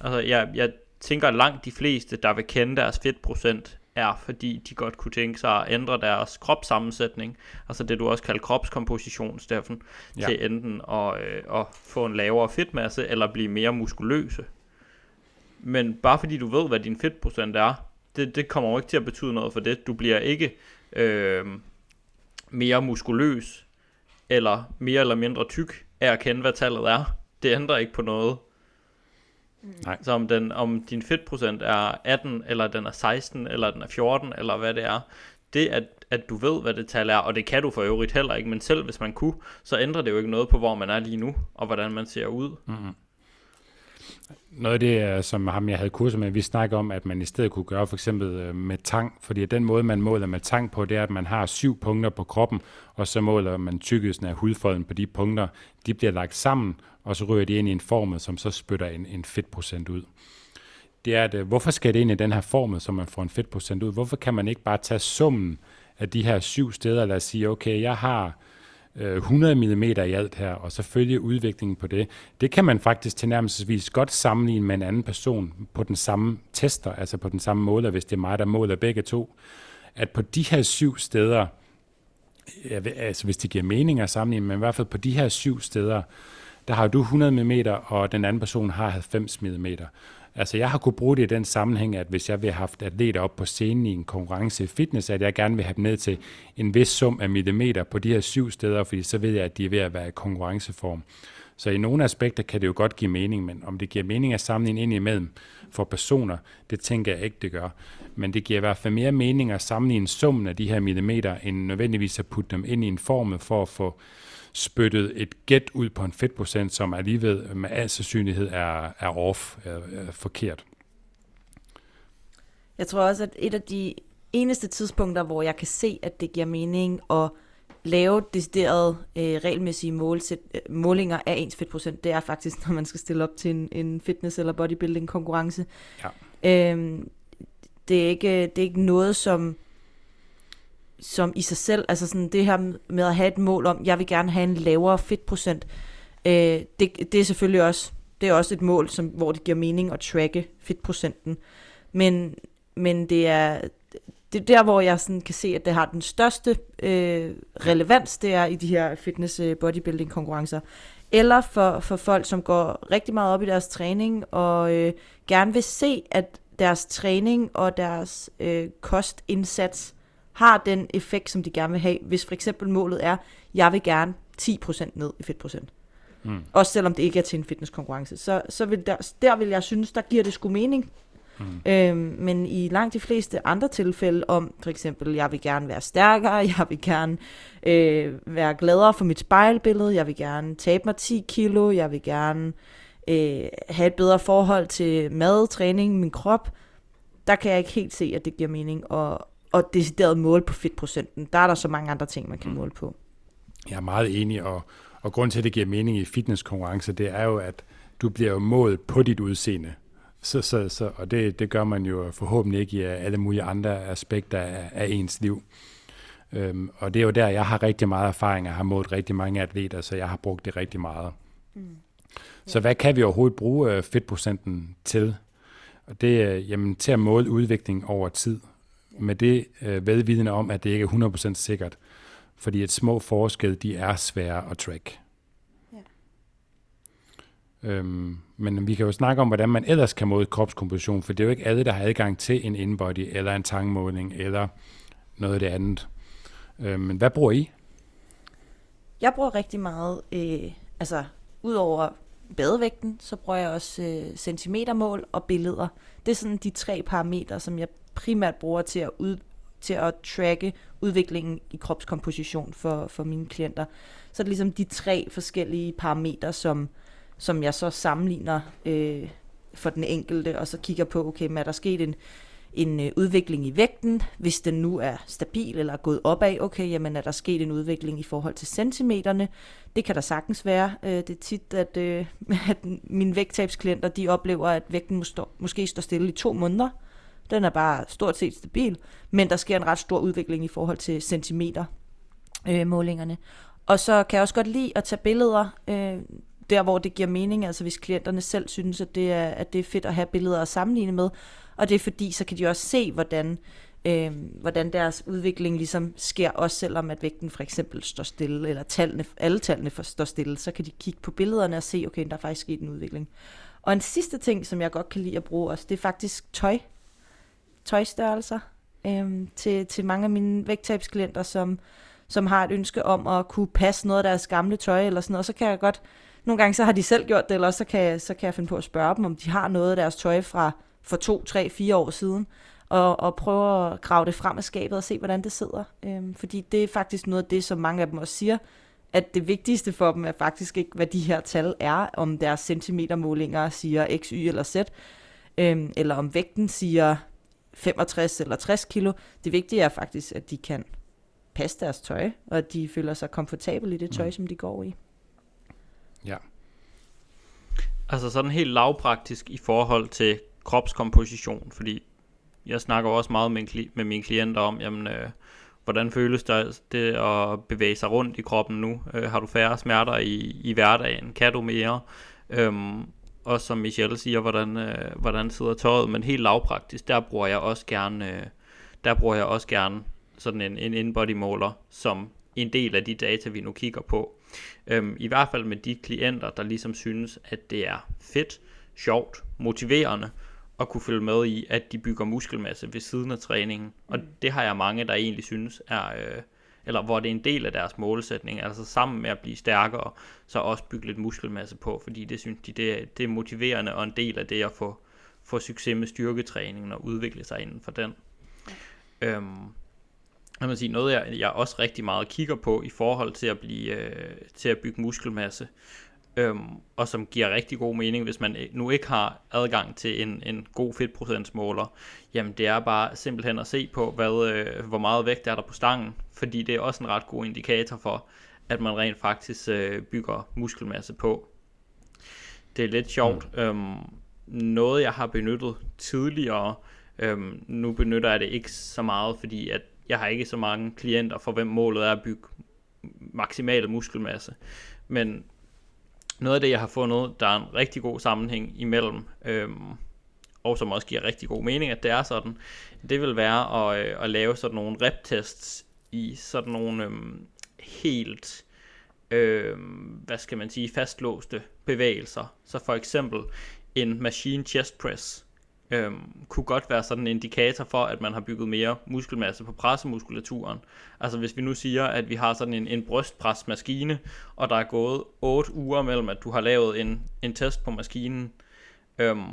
Altså, jeg, jeg tænker, langt de fleste, der vil kende deres fedtprocent, er fordi de godt kunne tænke sig at ændre deres kropssammensætning, altså det du også kalder kropskomposition, Steffen, ja. til enten at, øh, at få en lavere fedtmasse eller blive mere muskuløse. Men bare fordi du ved, hvad din fedtprocent er, det, det kommer jo ikke til at betyde noget for det. Du bliver ikke øh, mere muskuløs eller mere eller mindre tyk af at kende, hvad tallet er. Det ændrer ikke på noget. Nej. Så om, den, om din fedtprocent er 18, eller den er 16, eller den er 14, eller hvad det er, det at, at du ved, hvad det tal er, og det kan du for øvrigt heller ikke, men selv hvis man kunne, så ændrer det jo ikke noget på, hvor man er lige nu, og hvordan man ser ud. Mm-hmm. Noget af det, som ham jeg havde kurser med, vi snakker om, at man i stedet kunne gøre for eksempel øh, med tang, fordi den måde, man måler med tang på, det er, at man har syv punkter på kroppen, og så måler man tykkelsen af hudfolden på de punkter. De bliver lagt sammen, og så ryger de ind i en formel, som så spytter en, en fedtprocent ud. Det er, at øh, hvorfor skal det ind i den her formel, så man får en fedtprocent ud? Hvorfor kan man ikke bare tage summen af de her syv steder, lad os sige, okay, jeg har øh, 100 mm i alt her, og så følge udviklingen på det. Det kan man faktisk tilnærmelsesvis godt sammenligne med en anden person på den samme tester, altså på den samme måler, hvis det er mig, der måler begge to. At på de her syv steder, altså hvis det giver mening at sammenligne, men i hvert fald på de her syv steder, der har du 100 mm, og den anden person har 90 mm. Altså jeg har kunne bruge det i den sammenhæng, at hvis jeg vil have haft atleter op på scenen i en konkurrence i fitness, at jeg gerne vil have dem ned til en vis sum af millimeter på de her syv steder, fordi så ved jeg, at de er ved at være i konkurrenceform. Så i nogle aspekter kan det jo godt give mening, men om det giver mening at sammenligne ind imellem for personer, det tænker jeg ikke, det gør. Men det giver i hvert fald mere mening at sammenligne summen af de her millimeter, end nødvendigvis at putte dem ind i en formel for at få spyttet et gæt ud på en fedtprocent, som alligevel med al sandsynlighed er, er off, er, er forkert. Jeg tror også, at et af de eneste tidspunkter, hvor jeg kan se, at det giver mening at lave deciderede øh, regelmæssige målsæt, øh, målinger af ens fedtprocent, det er faktisk, når man skal stille op til en, en fitness- eller bodybuilding konkurrence. Ja. Øhm, det, er ikke, det er ikke noget, som som i sig selv, altså sådan det her med at have et mål om, jeg vil gerne have en lavere fedtprocent, øh, det, det er selvfølgelig også, det er også et mål, som, hvor det giver mening at tracke fedtprocenten. Men, men det er, det er der, hvor jeg sådan kan se, at det har den største øh, relevans, det er i de her fitness øh, bodybuilding konkurrencer. Eller for, for folk, som går rigtig meget op i deres træning, og øh, gerne vil se, at deres træning og deres øh, kostindsats har den effekt, som de gerne vil have. Hvis for eksempel målet er, jeg vil gerne 10% ned i fedtprocent. Mm. Også selvom det ikke er til en fitnesskonkurrence. Så, så vil der, der vil jeg synes, der giver det sgu mening. Mm. Øhm, men i langt de fleste andre tilfælde om, for eksempel, jeg vil gerne være stærkere, jeg vil gerne øh, være gladere for mit spejlbillede, jeg vil gerne tabe mig 10 kilo, jeg vil gerne øh, have et bedre forhold til mad, træning, min krop, der kan jeg ikke helt se, at det giver mening at, at decideret måle på fedtprocenten. Der er der så mange andre ting, man kan mm. måle på. Jeg er meget enig, og, og grund til, at det giver mening i fitnesskonkurrence, det er jo, at du bliver jo målt på dit udseende. Så, så, så, og det, det gør man jo forhåbentlig ikke i alle mulige andre aspekter af, af ens liv. Øhm, og det er jo der, jeg har rigtig meget erfaring, og har målt rigtig mange atleter, så jeg har brugt det rigtig meget. Mm. Så hvad kan vi overhovedet bruge øh, fedtprocenten til? Og det er jamen, til at måle udvikling over tid. Med det øh, vedvidende om, at det ikke er 100% sikkert. Fordi et små forskelle, de er svære at track. Øhm, men vi kan jo snakke om, hvordan man ellers kan måle kropskomposition, for det er jo ikke alle, der har adgang til en inbody, eller en tangmåling, eller noget af det andet. Øhm, men hvad bruger I? Jeg bruger rigtig meget, øh, altså udover badevægten, så bruger jeg også øh, centimetermål og billeder. Det er sådan de tre parametre, som jeg primært bruger til at, ud, til at tracke udviklingen i kropskomposition for, for mine klienter. Så er det ligesom de tre forskellige parametre, som, som jeg så sammenligner øh, for den enkelte, og så kigger på, okay, men er der sket en, en øh, udvikling i vægten, hvis den nu er stabil eller er gået opad, okay, jamen er der sket en udvikling i forhold til centimeterne, det kan der sagtens være. Øh, det er tit, at, øh, at mine vægttabsklienter, de oplever, at vægten måske står stille i to måneder, den er bare stort set stabil, men der sker en ret stor udvikling i forhold til centimeter øh, målingerne. Og så kan jeg også godt lide at tage billeder, øh, der hvor det giver mening, altså hvis klienterne selv synes, at det er, at det er fedt at have billeder at sammenligne med, og det er fordi, så kan de også se, hvordan, øh, hvordan deres udvikling ligesom sker, også selvom at vægten for eksempel står stille, eller tallene, alle tallene står stille, så kan de kigge på billederne og se, okay, der er faktisk sket en udvikling. Og en sidste ting, som jeg godt kan lide at bruge også, det er faktisk tøj. Tøjstørrelser øhm, til, til mange af mine vægttabsklienter, som, som har et ønske om at kunne passe noget af deres gamle tøj eller sådan noget, så kan jeg godt, nogle gange så har de selv gjort det, eller så kan, så kan jeg finde på at spørge dem, om de har noget af deres tøj fra for to, tre, fire år siden, og, og prøve at grave det frem af skabet og se, hvordan det sidder. Øhm, fordi det er faktisk noget af det, som mange af dem også siger, at det vigtigste for dem er faktisk ikke, hvad de her tal er, om deres centimetermålinger siger x, y eller z, øhm, eller om vægten siger 65 eller 60 kilo. Det vigtige er faktisk, at de kan passe deres tøj, og at de føler sig komfortable i det tøj, mm. som de går i. Ja. Altså sådan helt lavpraktisk i forhold til kropskomposition, fordi jeg snakker også meget med, en, med mine klienter om, jamen, øh, hvordan føles det, det at bevæge sig rundt i kroppen nu? Øh, har du færre smerter i, i hverdagen? Kan du mere? Øhm, og som Michelle siger, hvordan, øh, hvordan sidder tøjet, men helt lavpraktisk, der bruger jeg også gerne, øh, der bruger jeg også gerne sådan en, en in-body måler, som en del af de data, vi nu kigger på. Øhm, I hvert fald med de klienter, der ligesom synes, at det er fedt, sjovt, motiverende, at kunne følge med i, at de bygger muskelmasse ved siden af træningen. Og mm. det har jeg mange, der egentlig synes er, øh, eller hvor det er en del af deres målsætning, altså sammen med at blive stærkere, så også bygge lidt muskelmasse på, fordi det synes de, det er, det er motiverende og en del af det at få, få succes med styrketræningen og udvikle sig inden for den. Ja. Øhm, jeg vil sige, noget jeg, jeg også rigtig meget kigger på i forhold til at blive øh, til at bygge muskelmasse, øhm, og som giver rigtig god mening, hvis man nu ikke har adgang til en, en god fedtprocentsmåler, jamen det er bare simpelthen at se på, hvad, øh, hvor meget vægt er der på stangen, fordi det er også en ret god indikator for, at man rent faktisk øh, bygger muskelmasse på. Det er lidt sjovt. Mm. Øhm, noget jeg har benyttet tidligere, øhm, nu benytter jeg det ikke så meget, fordi at jeg har ikke så mange klienter, for hvem målet er at bygge maksimal muskelmasse. Men noget af det, jeg har fundet, der er en rigtig god sammenhæng imellem, øhm, og som også giver rigtig god mening, at det er sådan, det vil være at, øh, at lave sådan nogle rep-tests i sådan nogle øhm, helt, øhm, hvad skal man sige, fastlåste bevægelser. Så for eksempel en machine chest press, øhm, kunne godt være sådan en indikator for, at man har bygget mere muskelmasse på pressemuskulaturen. Altså hvis vi nu siger, at vi har sådan en, en brystpresmaskine, og der er gået 8 uger mellem, at du har lavet en, en test på maskinen, øhm,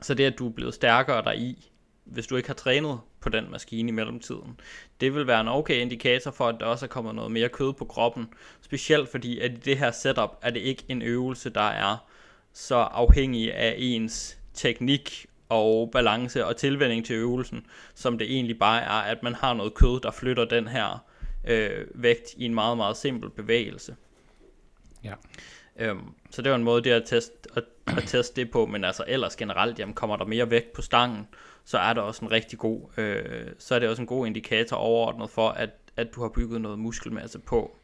så det, at du er blevet stærkere deri, hvis du ikke har trænet på den maskine i mellemtiden, det vil være en okay indikator for, at der også er kommet noget mere kød på kroppen. Specielt fordi, at i det her setup er det ikke en øvelse, der er så afhængig af ens teknik og balance og tilvænding til øvelsen, som det egentlig bare er, at man har noget kød, der flytter den her øh, vægt i en meget, meget simpel bevægelse. Ja. Øhm, så det var en måde det at teste, at, at teste det på, men altså ellers generelt, jamen kommer der mere vægt på stangen, så er det også en rigtig god, øh, så er det også en god indikator overordnet for, at, at du har bygget noget muskelmasse på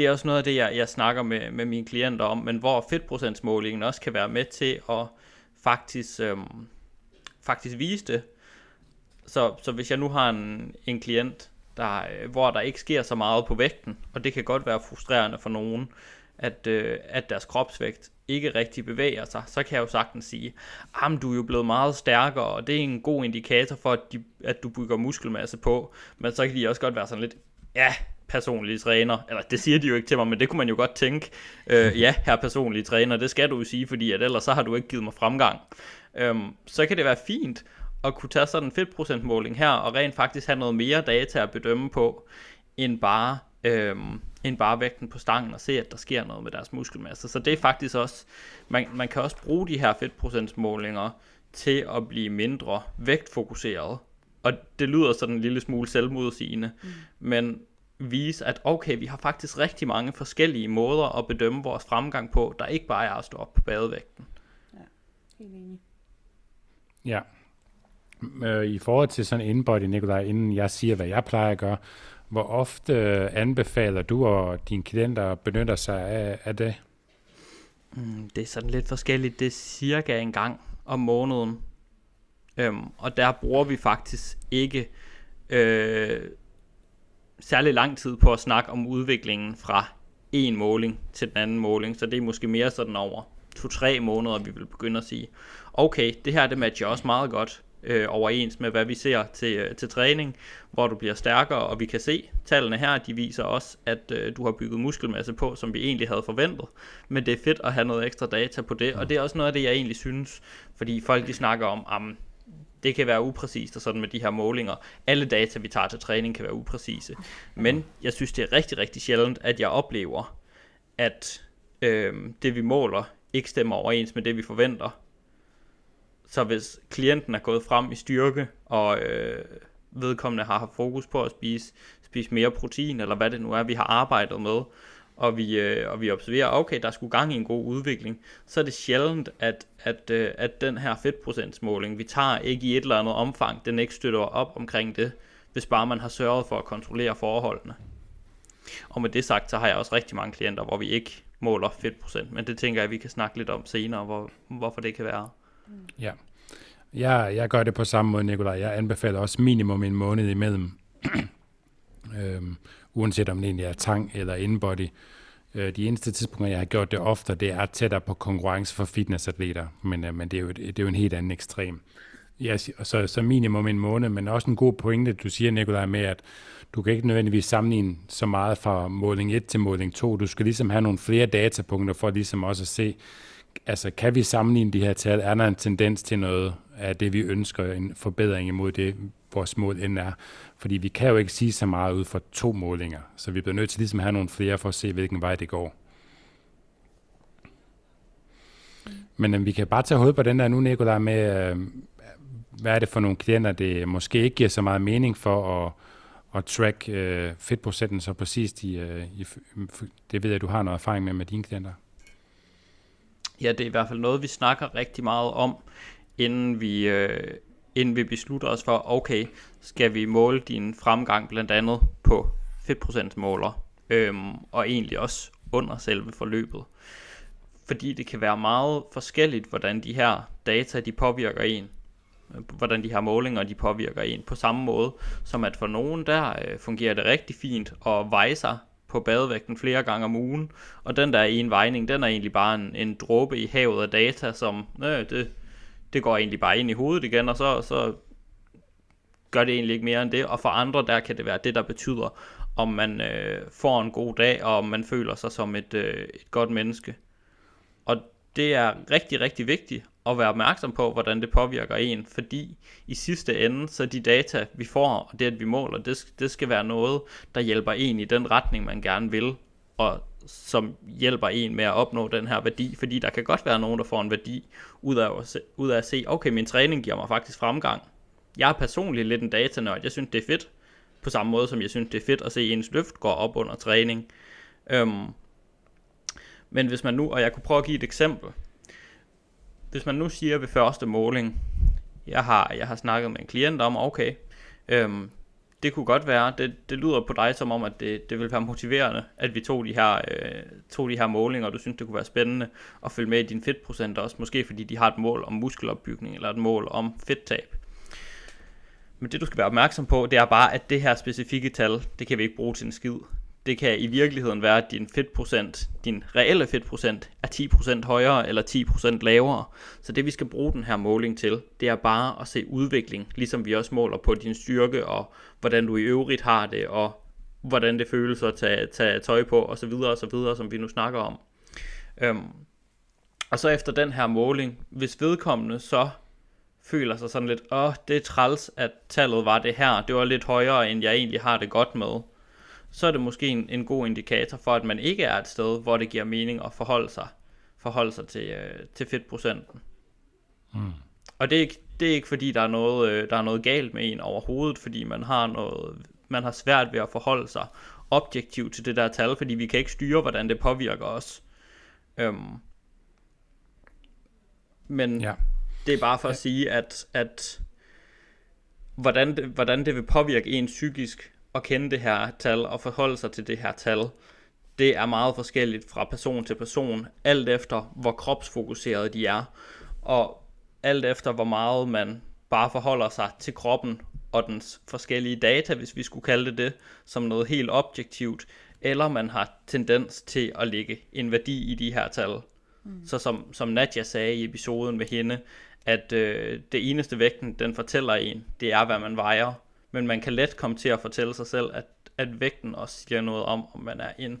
det er også noget af det, jeg, jeg snakker med, med mine klienter om, men hvor fedtprocentsmålingen også kan være med til at faktisk, øhm, faktisk vise det. Så, så hvis jeg nu har en, en klient, der, øh, hvor der ikke sker så meget på vægten, og det kan godt være frustrerende for nogen, at, øh, at deres kropsvægt ikke rigtig bevæger sig, så kan jeg jo sagtens sige, at du er jo blevet meget stærkere, og det er en god indikator for, at, de, at du bygger muskelmasse på, men så kan de også godt være sådan lidt, ja, personlige træner, eller det siger de jo ikke til mig, men det kunne man jo godt tænke, øh, ja, her personlige træner, det skal du jo sige, fordi at ellers så har du ikke givet mig fremgang. Øhm, så kan det være fint at kunne tage sådan en fedtprocentmåling her, og rent faktisk have noget mere data at bedømme på, end bare, øhm, end bare vægten på stangen, og se, at der sker noget med deres muskelmasse. Så det er faktisk også, man, man kan også bruge de her fedtprocentsmålinger til at blive mindre vægtfokuseret, og det lyder sådan en lille smule selvmodsigende, mm. men vise, at okay, vi har faktisk rigtig mange forskellige måder at bedømme vores fremgang på, der ikke bare er at stå op på badevægten. Ja, helt enig. Ja. Øh, I forhold til sådan en inbody, Nikolaj, inden jeg siger, hvad jeg plejer at gøre, hvor ofte anbefaler du og dine klienter benytter sig af, af det? Mm, det er sådan lidt forskelligt. Det er cirka en gang om måneden. Øhm, og der bruger vi faktisk ikke øh, særlig lang tid på at snakke om udviklingen fra en måling til den anden måling, så det er måske mere sådan over to-tre måneder, vi vil begynde at sige, okay, det her det matcher også meget godt øh, overens med, hvad vi ser til, øh, til træning, hvor du bliver stærkere, og vi kan se, tallene her, de viser også, at øh, du har bygget muskelmasse på, som vi egentlig havde forventet, men det er fedt at have noget ekstra data på det, og det er også noget af det, jeg egentlig synes, fordi folk de snakker om, om det kan være upræcist og sådan med de her målinger. Alle data, vi tager til træning, kan være upræcise. Men jeg synes, det er rigtig, rigtig sjældent, at jeg oplever, at øh, det vi måler ikke stemmer overens med det, vi forventer. Så hvis klienten er gået frem i styrke, og øh, vedkommende har haft fokus på at spise, spise mere protein, eller hvad det nu er, vi har arbejdet med, og vi, øh, og vi observerer, okay, der skulle gang i en god udvikling, så er det sjældent, at, at, øh, at den her fedtprocentsmåling, vi tager ikke i et eller andet omfang, den ikke støtter op omkring det, hvis bare man har sørget for at kontrollere forholdene. Og med det sagt, så har jeg også rigtig mange klienter, hvor vi ikke måler fedtprocent, men det tænker jeg, vi kan snakke lidt om senere, hvor, hvorfor det kan være. Mm. Ja, jeg, jeg gør det på samme måde, Nikolaj. Jeg anbefaler også minimum en måned imellem. øhm, uanset om det egentlig er tang eller inbody. Øh, de eneste tidspunkter, jeg har gjort det ofte, det er tættere på konkurrence for fitnessatleter, men, øh, men det, er jo, det er jo en helt anden ekstrem. Ja, så, så minimum en måned, men også en god pointe, du siger, Nikolaj, med, at du kan ikke nødvendigvis sammenligne så meget fra måling 1 til måling 2. Du skal ligesom have nogle flere datapunkter for ligesom også at se, altså kan vi sammenligne de her tal? Er der en tendens til noget af det, vi ønsker, en forbedring imod det, vores mål end er? Fordi vi kan jo ikke sige så meget ud fra to målinger, så vi bliver nødt til ligesom at have nogle flere for at se, hvilken vej det går. Men øh, vi kan bare tage hoved på den der nu, Nicolaj, med, øh, hvad er det for nogle klienter, det måske ikke giver så meget mening for at, at track øh, fedtprocenten så præcist i, øh, i, det ved jeg, du har noget erfaring med med dine klienter. Ja, det er i hvert fald noget, vi snakker rigtig meget om, inden vi, øh, inden vi beslutter os for, okay, skal vi måle din fremgang blandt andet på fedtprocentsmåler, øhm, og egentlig også under selve forløbet. Fordi det kan være meget forskelligt, hvordan de her data de påvirker en hvordan de her målinger de påvirker en på samme måde, som at for nogen der øh, fungerer det rigtig fint at veje sig på badevægten flere gange om ugen, og den der ene vejning, den er egentlig bare en, en dråbe i havet af data, som øh, det, det går egentlig bare ind i hovedet igen, og så, så gør det egentlig ikke mere end det, og for andre der kan det være det, der betyder, om man øh, får en god dag, og om man føler sig som et, øh, et godt menneske. Og det er rigtig, rigtig vigtigt at være opmærksom på, hvordan det påvirker en, fordi i sidste ende, så de data, vi får, og det, at vi måler, det, det skal være noget, der hjælper en i den retning, man gerne vil, og som hjælper en med at opnå den her værdi, fordi der kan godt være nogen, der får en værdi ud af at se, ud af at se okay, min træning giver mig faktisk fremgang. Jeg er personligt lidt en datanørd, jeg synes, det er fedt, på samme måde som jeg synes, det er fedt at se ens løft gå op under træning. Øhm, men hvis man nu, og jeg kunne prøve at give et eksempel, hvis man nu siger ved første måling, jeg har, jeg har snakket med en klient om, okay, øhm, det kunne godt være, det, det lyder på dig som om, at det, det ville være motiverende, at vi tog de, her, øh, tog de her målinger, og du synes, det kunne være spændende at følge med i din fedtprocent også, måske fordi de har et mål om muskelopbygning, eller et mål om fedttab. Men det du skal være opmærksom på, det er bare, at det her specifikke tal, det kan vi ikke bruge til en skid det kan i virkeligheden være, at din fedtprocent, din reelle fedtprocent, er 10% højere eller 10% lavere. Så det vi skal bruge den her måling til, det er bare at se udvikling, ligesom vi også måler på din styrke og hvordan du i øvrigt har det, og hvordan det føles at tage, tage tøj på, og så videre, og så videre, som vi nu snakker om. Øhm, og så efter den her måling, hvis vedkommende så føler sig sådan lidt, åh, det er træls, at tallet var det her, det var lidt højere, end jeg egentlig har det godt med, så er det måske en, en god indikator for, at man ikke er et sted, hvor det giver mening at forholde sig, forholde sig til, øh, til fedtprocenten. Mm. Og det er, ikke, det er ikke fordi, der er, noget, øh, der er noget galt med en overhovedet, fordi man har, noget, man har svært ved at forholde sig objektivt til det der tal, fordi vi kan ikke styre, hvordan det påvirker os. Øhm, men ja. det er bare for at sige, at, at hvordan, det, hvordan det vil påvirke en psykisk, at kende det her tal og forholde sig til det her tal, det er meget forskelligt fra person til person, alt efter hvor kropsfokuseret de er, og alt efter hvor meget man bare forholder sig til kroppen og dens forskellige data, hvis vi skulle kalde det det, som noget helt objektivt, eller man har tendens til at lægge en værdi i de her tal. Mm. Så som, som Nadja sagde i episoden med hende, at øh, det eneste vægten, den fortæller en, det er, hvad man vejer men man kan let komme til at fortælle sig selv, at, at vægten også siger noget om, om man er en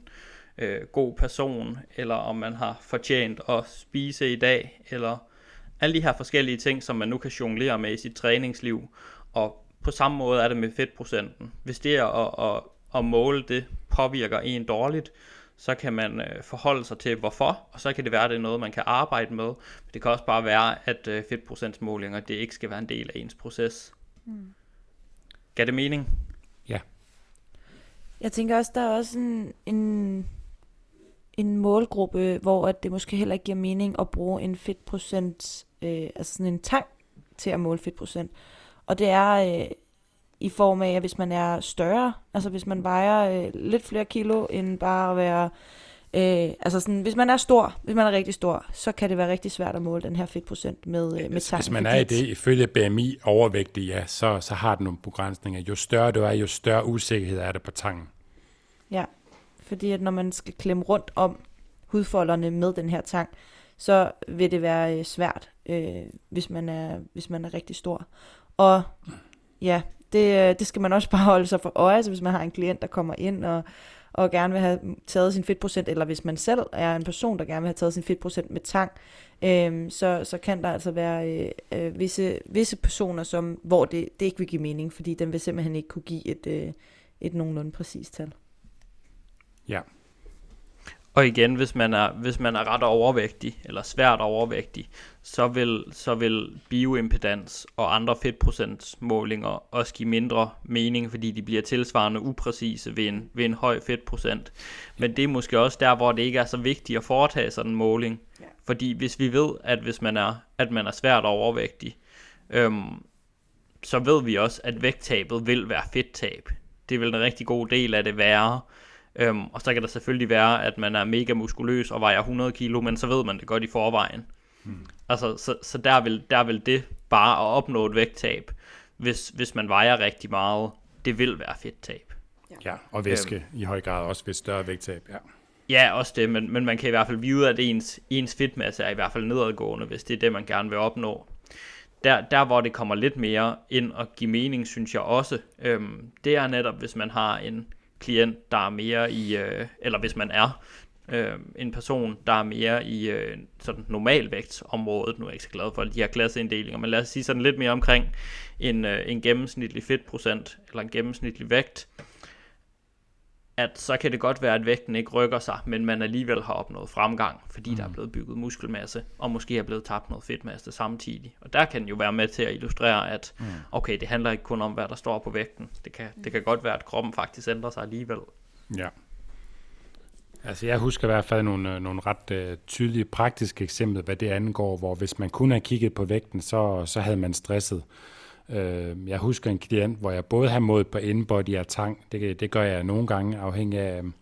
øh, god person, eller om man har fortjent at spise i dag, eller alle de her forskellige ting, som man nu kan jonglere med i sit træningsliv. Og på samme måde er det med fedtprocenten. Hvis det er at, at, at måle det påvirker en dårligt, så kan man øh, forholde sig til hvorfor, og så kan det være, at det er noget, man kan arbejde med. Men det kan også bare være, at øh, fedtprocentsmålinger, det ikke skal være en del af ens proces. Mm. Gav det mening? Ja. Jeg tænker også, der er også en, en, en målgruppe, hvor at det måske heller ikke giver mening at bruge en fedtprocent, øh, altså sådan en tang til at måle fedtprocent. Og det er øh, i form af, at hvis man er større, altså hvis man vejer øh, lidt flere kilo, end bare at være Øh, altså sådan, hvis man er stor, hvis man er rigtig stor, så kan det være rigtig svært at måle den her fedtprocent med, øh, med tang. Hvis man er i det, ifølge BMI overvægtig, ja, så, så har den nogle begrænsninger. Jo større du er, jo større usikkerhed er det på tangen. Ja, fordi at når man skal klemme rundt om hudfolderne med den her tang, så vil det være øh, svært, øh, hvis, man er, hvis man er rigtig stor. Og ja, det, øh, det skal man også bare holde sig for øje, så hvis man har en klient, der kommer ind og og gerne vil have taget sin fedtprocent, eller hvis man selv er en person, der gerne vil have taget sin fedtprocent med tang, øh, så, så kan der altså være øh, øh, visse, visse personer, som, hvor det, det ikke vil give mening, fordi den vil simpelthen ikke kunne give et, øh, et nogenlunde præcist tal. Ja, og igen, hvis man er, hvis man er ret overvægtig, eller svært overvægtig, så vil, så vil bioimpedans og andre fedtprocentsmålinger også give mindre mening, fordi de bliver tilsvarende upræcise ved en, ved en høj fedtprocent. Men det er måske også der, hvor det ikke er så vigtigt at foretage sådan en måling. Ja. Fordi hvis vi ved, at hvis man er, at man er svært overvægtig, øhm, så ved vi også, at vægttabet vil være fedttab. Det vil en rigtig god del af det være. Øhm, og så kan der selvfølgelig være, at man er mega muskuløs og vejer 100 kilo, men så ved man det godt i forvejen. Hmm. Altså, så, så der, vil, der vil det bare at opnå et vægttab, hvis, hvis man vejer rigtig meget, det vil være fedttab. Ja, ja og væske øhm, i høj grad også ved større vægttab, ja. Ja, også det, men, men man kan i hvert fald vide, at ens, ens fedtmasse er i hvert fald nedadgående, hvis det er det, man gerne vil opnå. Der, der hvor det kommer lidt mere ind og give mening, synes jeg også, øhm, det er netop, hvis man har en klient, der er mere i, øh, eller hvis man er øh, en person, der er mere i øh, sådan normalvægtsområdet. Nu er jeg ikke så glad for de her klasseinddelinger, men lad os sige sådan lidt mere omkring en, øh, en gennemsnitlig fedtprocent, eller en gennemsnitlig vægt, at så kan det godt være, at vægten ikke rykker sig, men man alligevel har opnået fremgang, fordi mm. der er mm. blevet bygget muskelmasse, og måske er blevet tabt noget fedtmasse samtidig. Og der kan den jo være med til at illustrere, at mm. okay, det handler ikke kun om, hvad der står på vægten. Det kan, det kan godt være, at kroppen faktisk ændrer sig alligevel. Ja. Altså jeg husker i hvert fald nogle, øh, nogle ret øh, tydelige praktiske eksempler, hvad det angår, hvor hvis man kun havde kigget på vægten, så, så havde man stresset. Øh, jeg husker en klient, hvor jeg både har målt på indbody og tang. Det, det gør jeg nogle gange, afhængig af, øhm,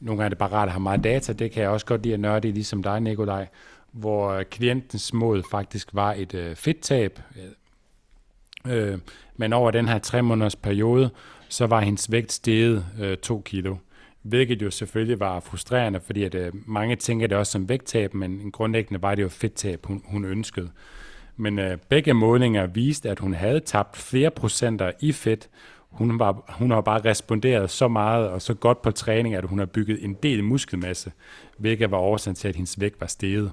nogle gange er det bare rart at have meget data. Det kan jeg også godt lide at nørde i, ligesom dig, Nikolaj. Hvor øh, klientens mål faktisk var et øh, fedttab. Øh, øh, men over den her tre måneders periode, så var hendes vægt steget uh, to kilo hvilket jo selvfølgelig var frustrerende, fordi at, øh, mange tænker det også som vægttab, men grundlæggende var det jo fedttab, hun, hun ønskede. Men øh, begge målinger viste, at hun havde tabt flere procenter i fedt. Hun, var, hun har bare responderet så meget og så godt på træning, at hun har bygget en del muskelmasse, hvilket var årsagen til, at hendes vægt var steget.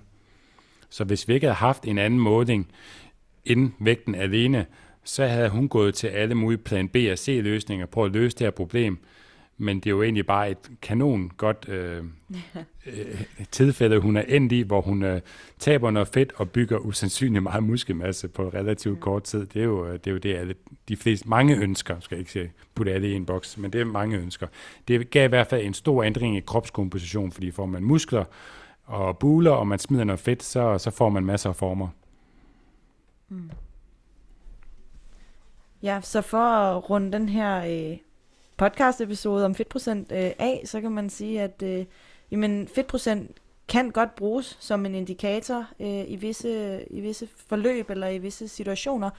Så hvis vi ikke havde haft en anden måling end vægten alene, så havde hun gået til alle mulige plan B og C løsninger på at løse det her problem, men det er jo egentlig bare et kanon godt øh, øh, tilfælde, hun er endt i, hvor hun øh, taber noget fedt og bygger usandsynligt meget muskelmasse på relativt kort tid. Det er jo øh, det, er jo det alle, de fleste, mange ønsker, skal jeg ikke sige, putte alle i en boks, men det er mange ønsker. Det gav i hvert fald en stor ændring i kropskomposition, fordi får man muskler og buler, og man smider noget fedt, så, så får man masser af former. Mm. Ja, så for at runde den her øh, podcast-episode om fedtprocent øh, af, så kan man sige, at øh, jamen, fedtprocent kan godt bruges som en indikator øh, i, visse, i visse forløb eller i visse situationer,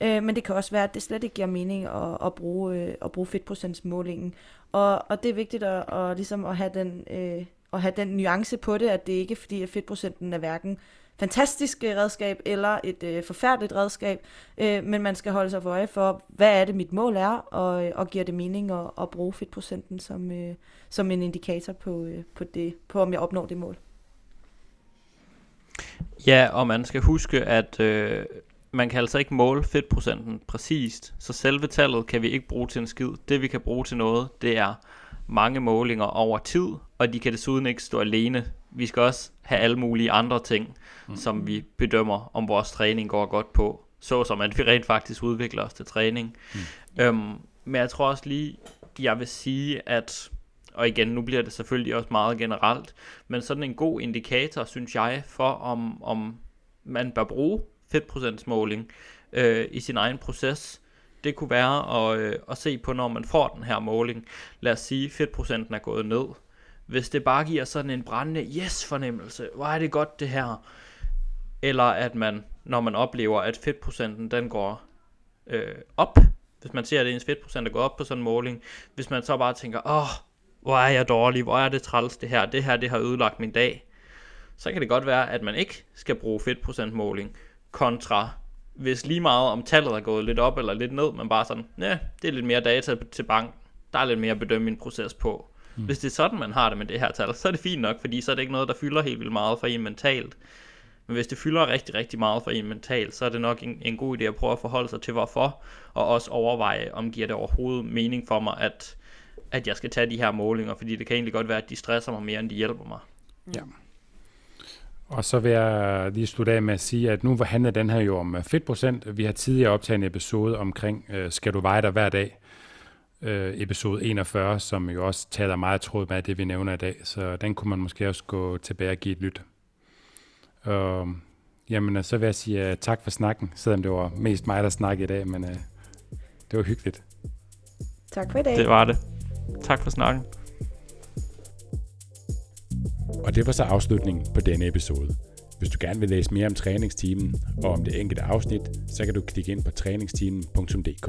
øh, men det kan også være, at det slet ikke giver mening at, at bruge, øh, at bruge fedtprocentsmålingen. Og, og det er vigtigt at, at, ligesom at, have den, øh, at have den nuance på det, at det ikke er fordi, at fedtprocenten er hverken fantastisk øh, redskab eller et øh, forfærdeligt redskab, øh, men man skal holde sig for øje for, hvad er det mit mål er, og, øh, og giver det mening at, at bruge fedtprocenten som, øh, som en indikator på, øh, på, det, på, om jeg opnår det mål. Ja, og man skal huske, at øh, man kan altså ikke måle fedtprocenten præcist, så selve tallet kan vi ikke bruge til en skid. Det vi kan bruge til noget, det er mange målinger over tid, og de kan desuden ikke stå alene. Vi skal også have alle mulige andre ting, mm. som vi bedømmer, om vores træning går godt på. Så som at vi rent faktisk udvikler os til træning. Mm. Øhm, men jeg tror også lige, jeg vil sige, at og igen, nu bliver det selvfølgelig også meget generelt, men sådan en god indikator, synes jeg, for om, om man bør bruge fedtprocentsmåling øh, i sin egen proces, det kunne være at, øh, at se på, når man får den her måling. Lad os sige, at fedtprocenten er gået ned. Hvis det bare giver sådan en brændende yes-fornemmelse, hvor er det godt det her, eller at man, når man oplever, at fedtprocenten den går øh, op, hvis man ser, at ens fedtprocent er gået op på sådan en måling, hvis man så bare tænker, åh, oh, hvor er jeg dårlig, hvor er det træls det her, det her, det har ødelagt min dag, så kan det godt være, at man ikke skal bruge fedtprocentmåling, kontra hvis lige meget om tallet er gået lidt op eller lidt ned, men bare sådan, ja, det er lidt mere data til bank, der er lidt mere at bedømme min proces på. Mm. Hvis det er sådan, man har det med det her tal, så er det fint nok, fordi så er det ikke noget, der fylder helt vildt meget for en mentalt. Men hvis det fylder rigtig, rigtig meget for en mentalt, så er det nok en, en god idé at prøve at forholde sig til hvorfor, og også overveje, om giver det overhovedet mening for mig, at, at jeg skal tage de her målinger, fordi det kan egentlig godt være, at de stresser mig mere, end de hjælper mig. Ja. Og så vil jeg lige slutte af med at sige, at nu handler den her jo om fedtprocent. Vi har tidligere optaget en episode omkring, øh, skal du veje dig hver dag? Øh, episode 41, som jo også taler meget tråd med det, vi nævner i dag. Så den kunne man måske også gå tilbage og give et lyt. Og Jamen, så vil jeg sige uh, tak for snakken, selvom det var mest mig, der snakkede i dag, men uh, det var hyggeligt. Tak for i dag. Det var det. Tak for snakken. Og det var så afslutningen på denne episode. Hvis du gerne vil læse mere om træningsteamen og om det enkelte afsnit, så kan du klikke ind på træningsteamen.dk.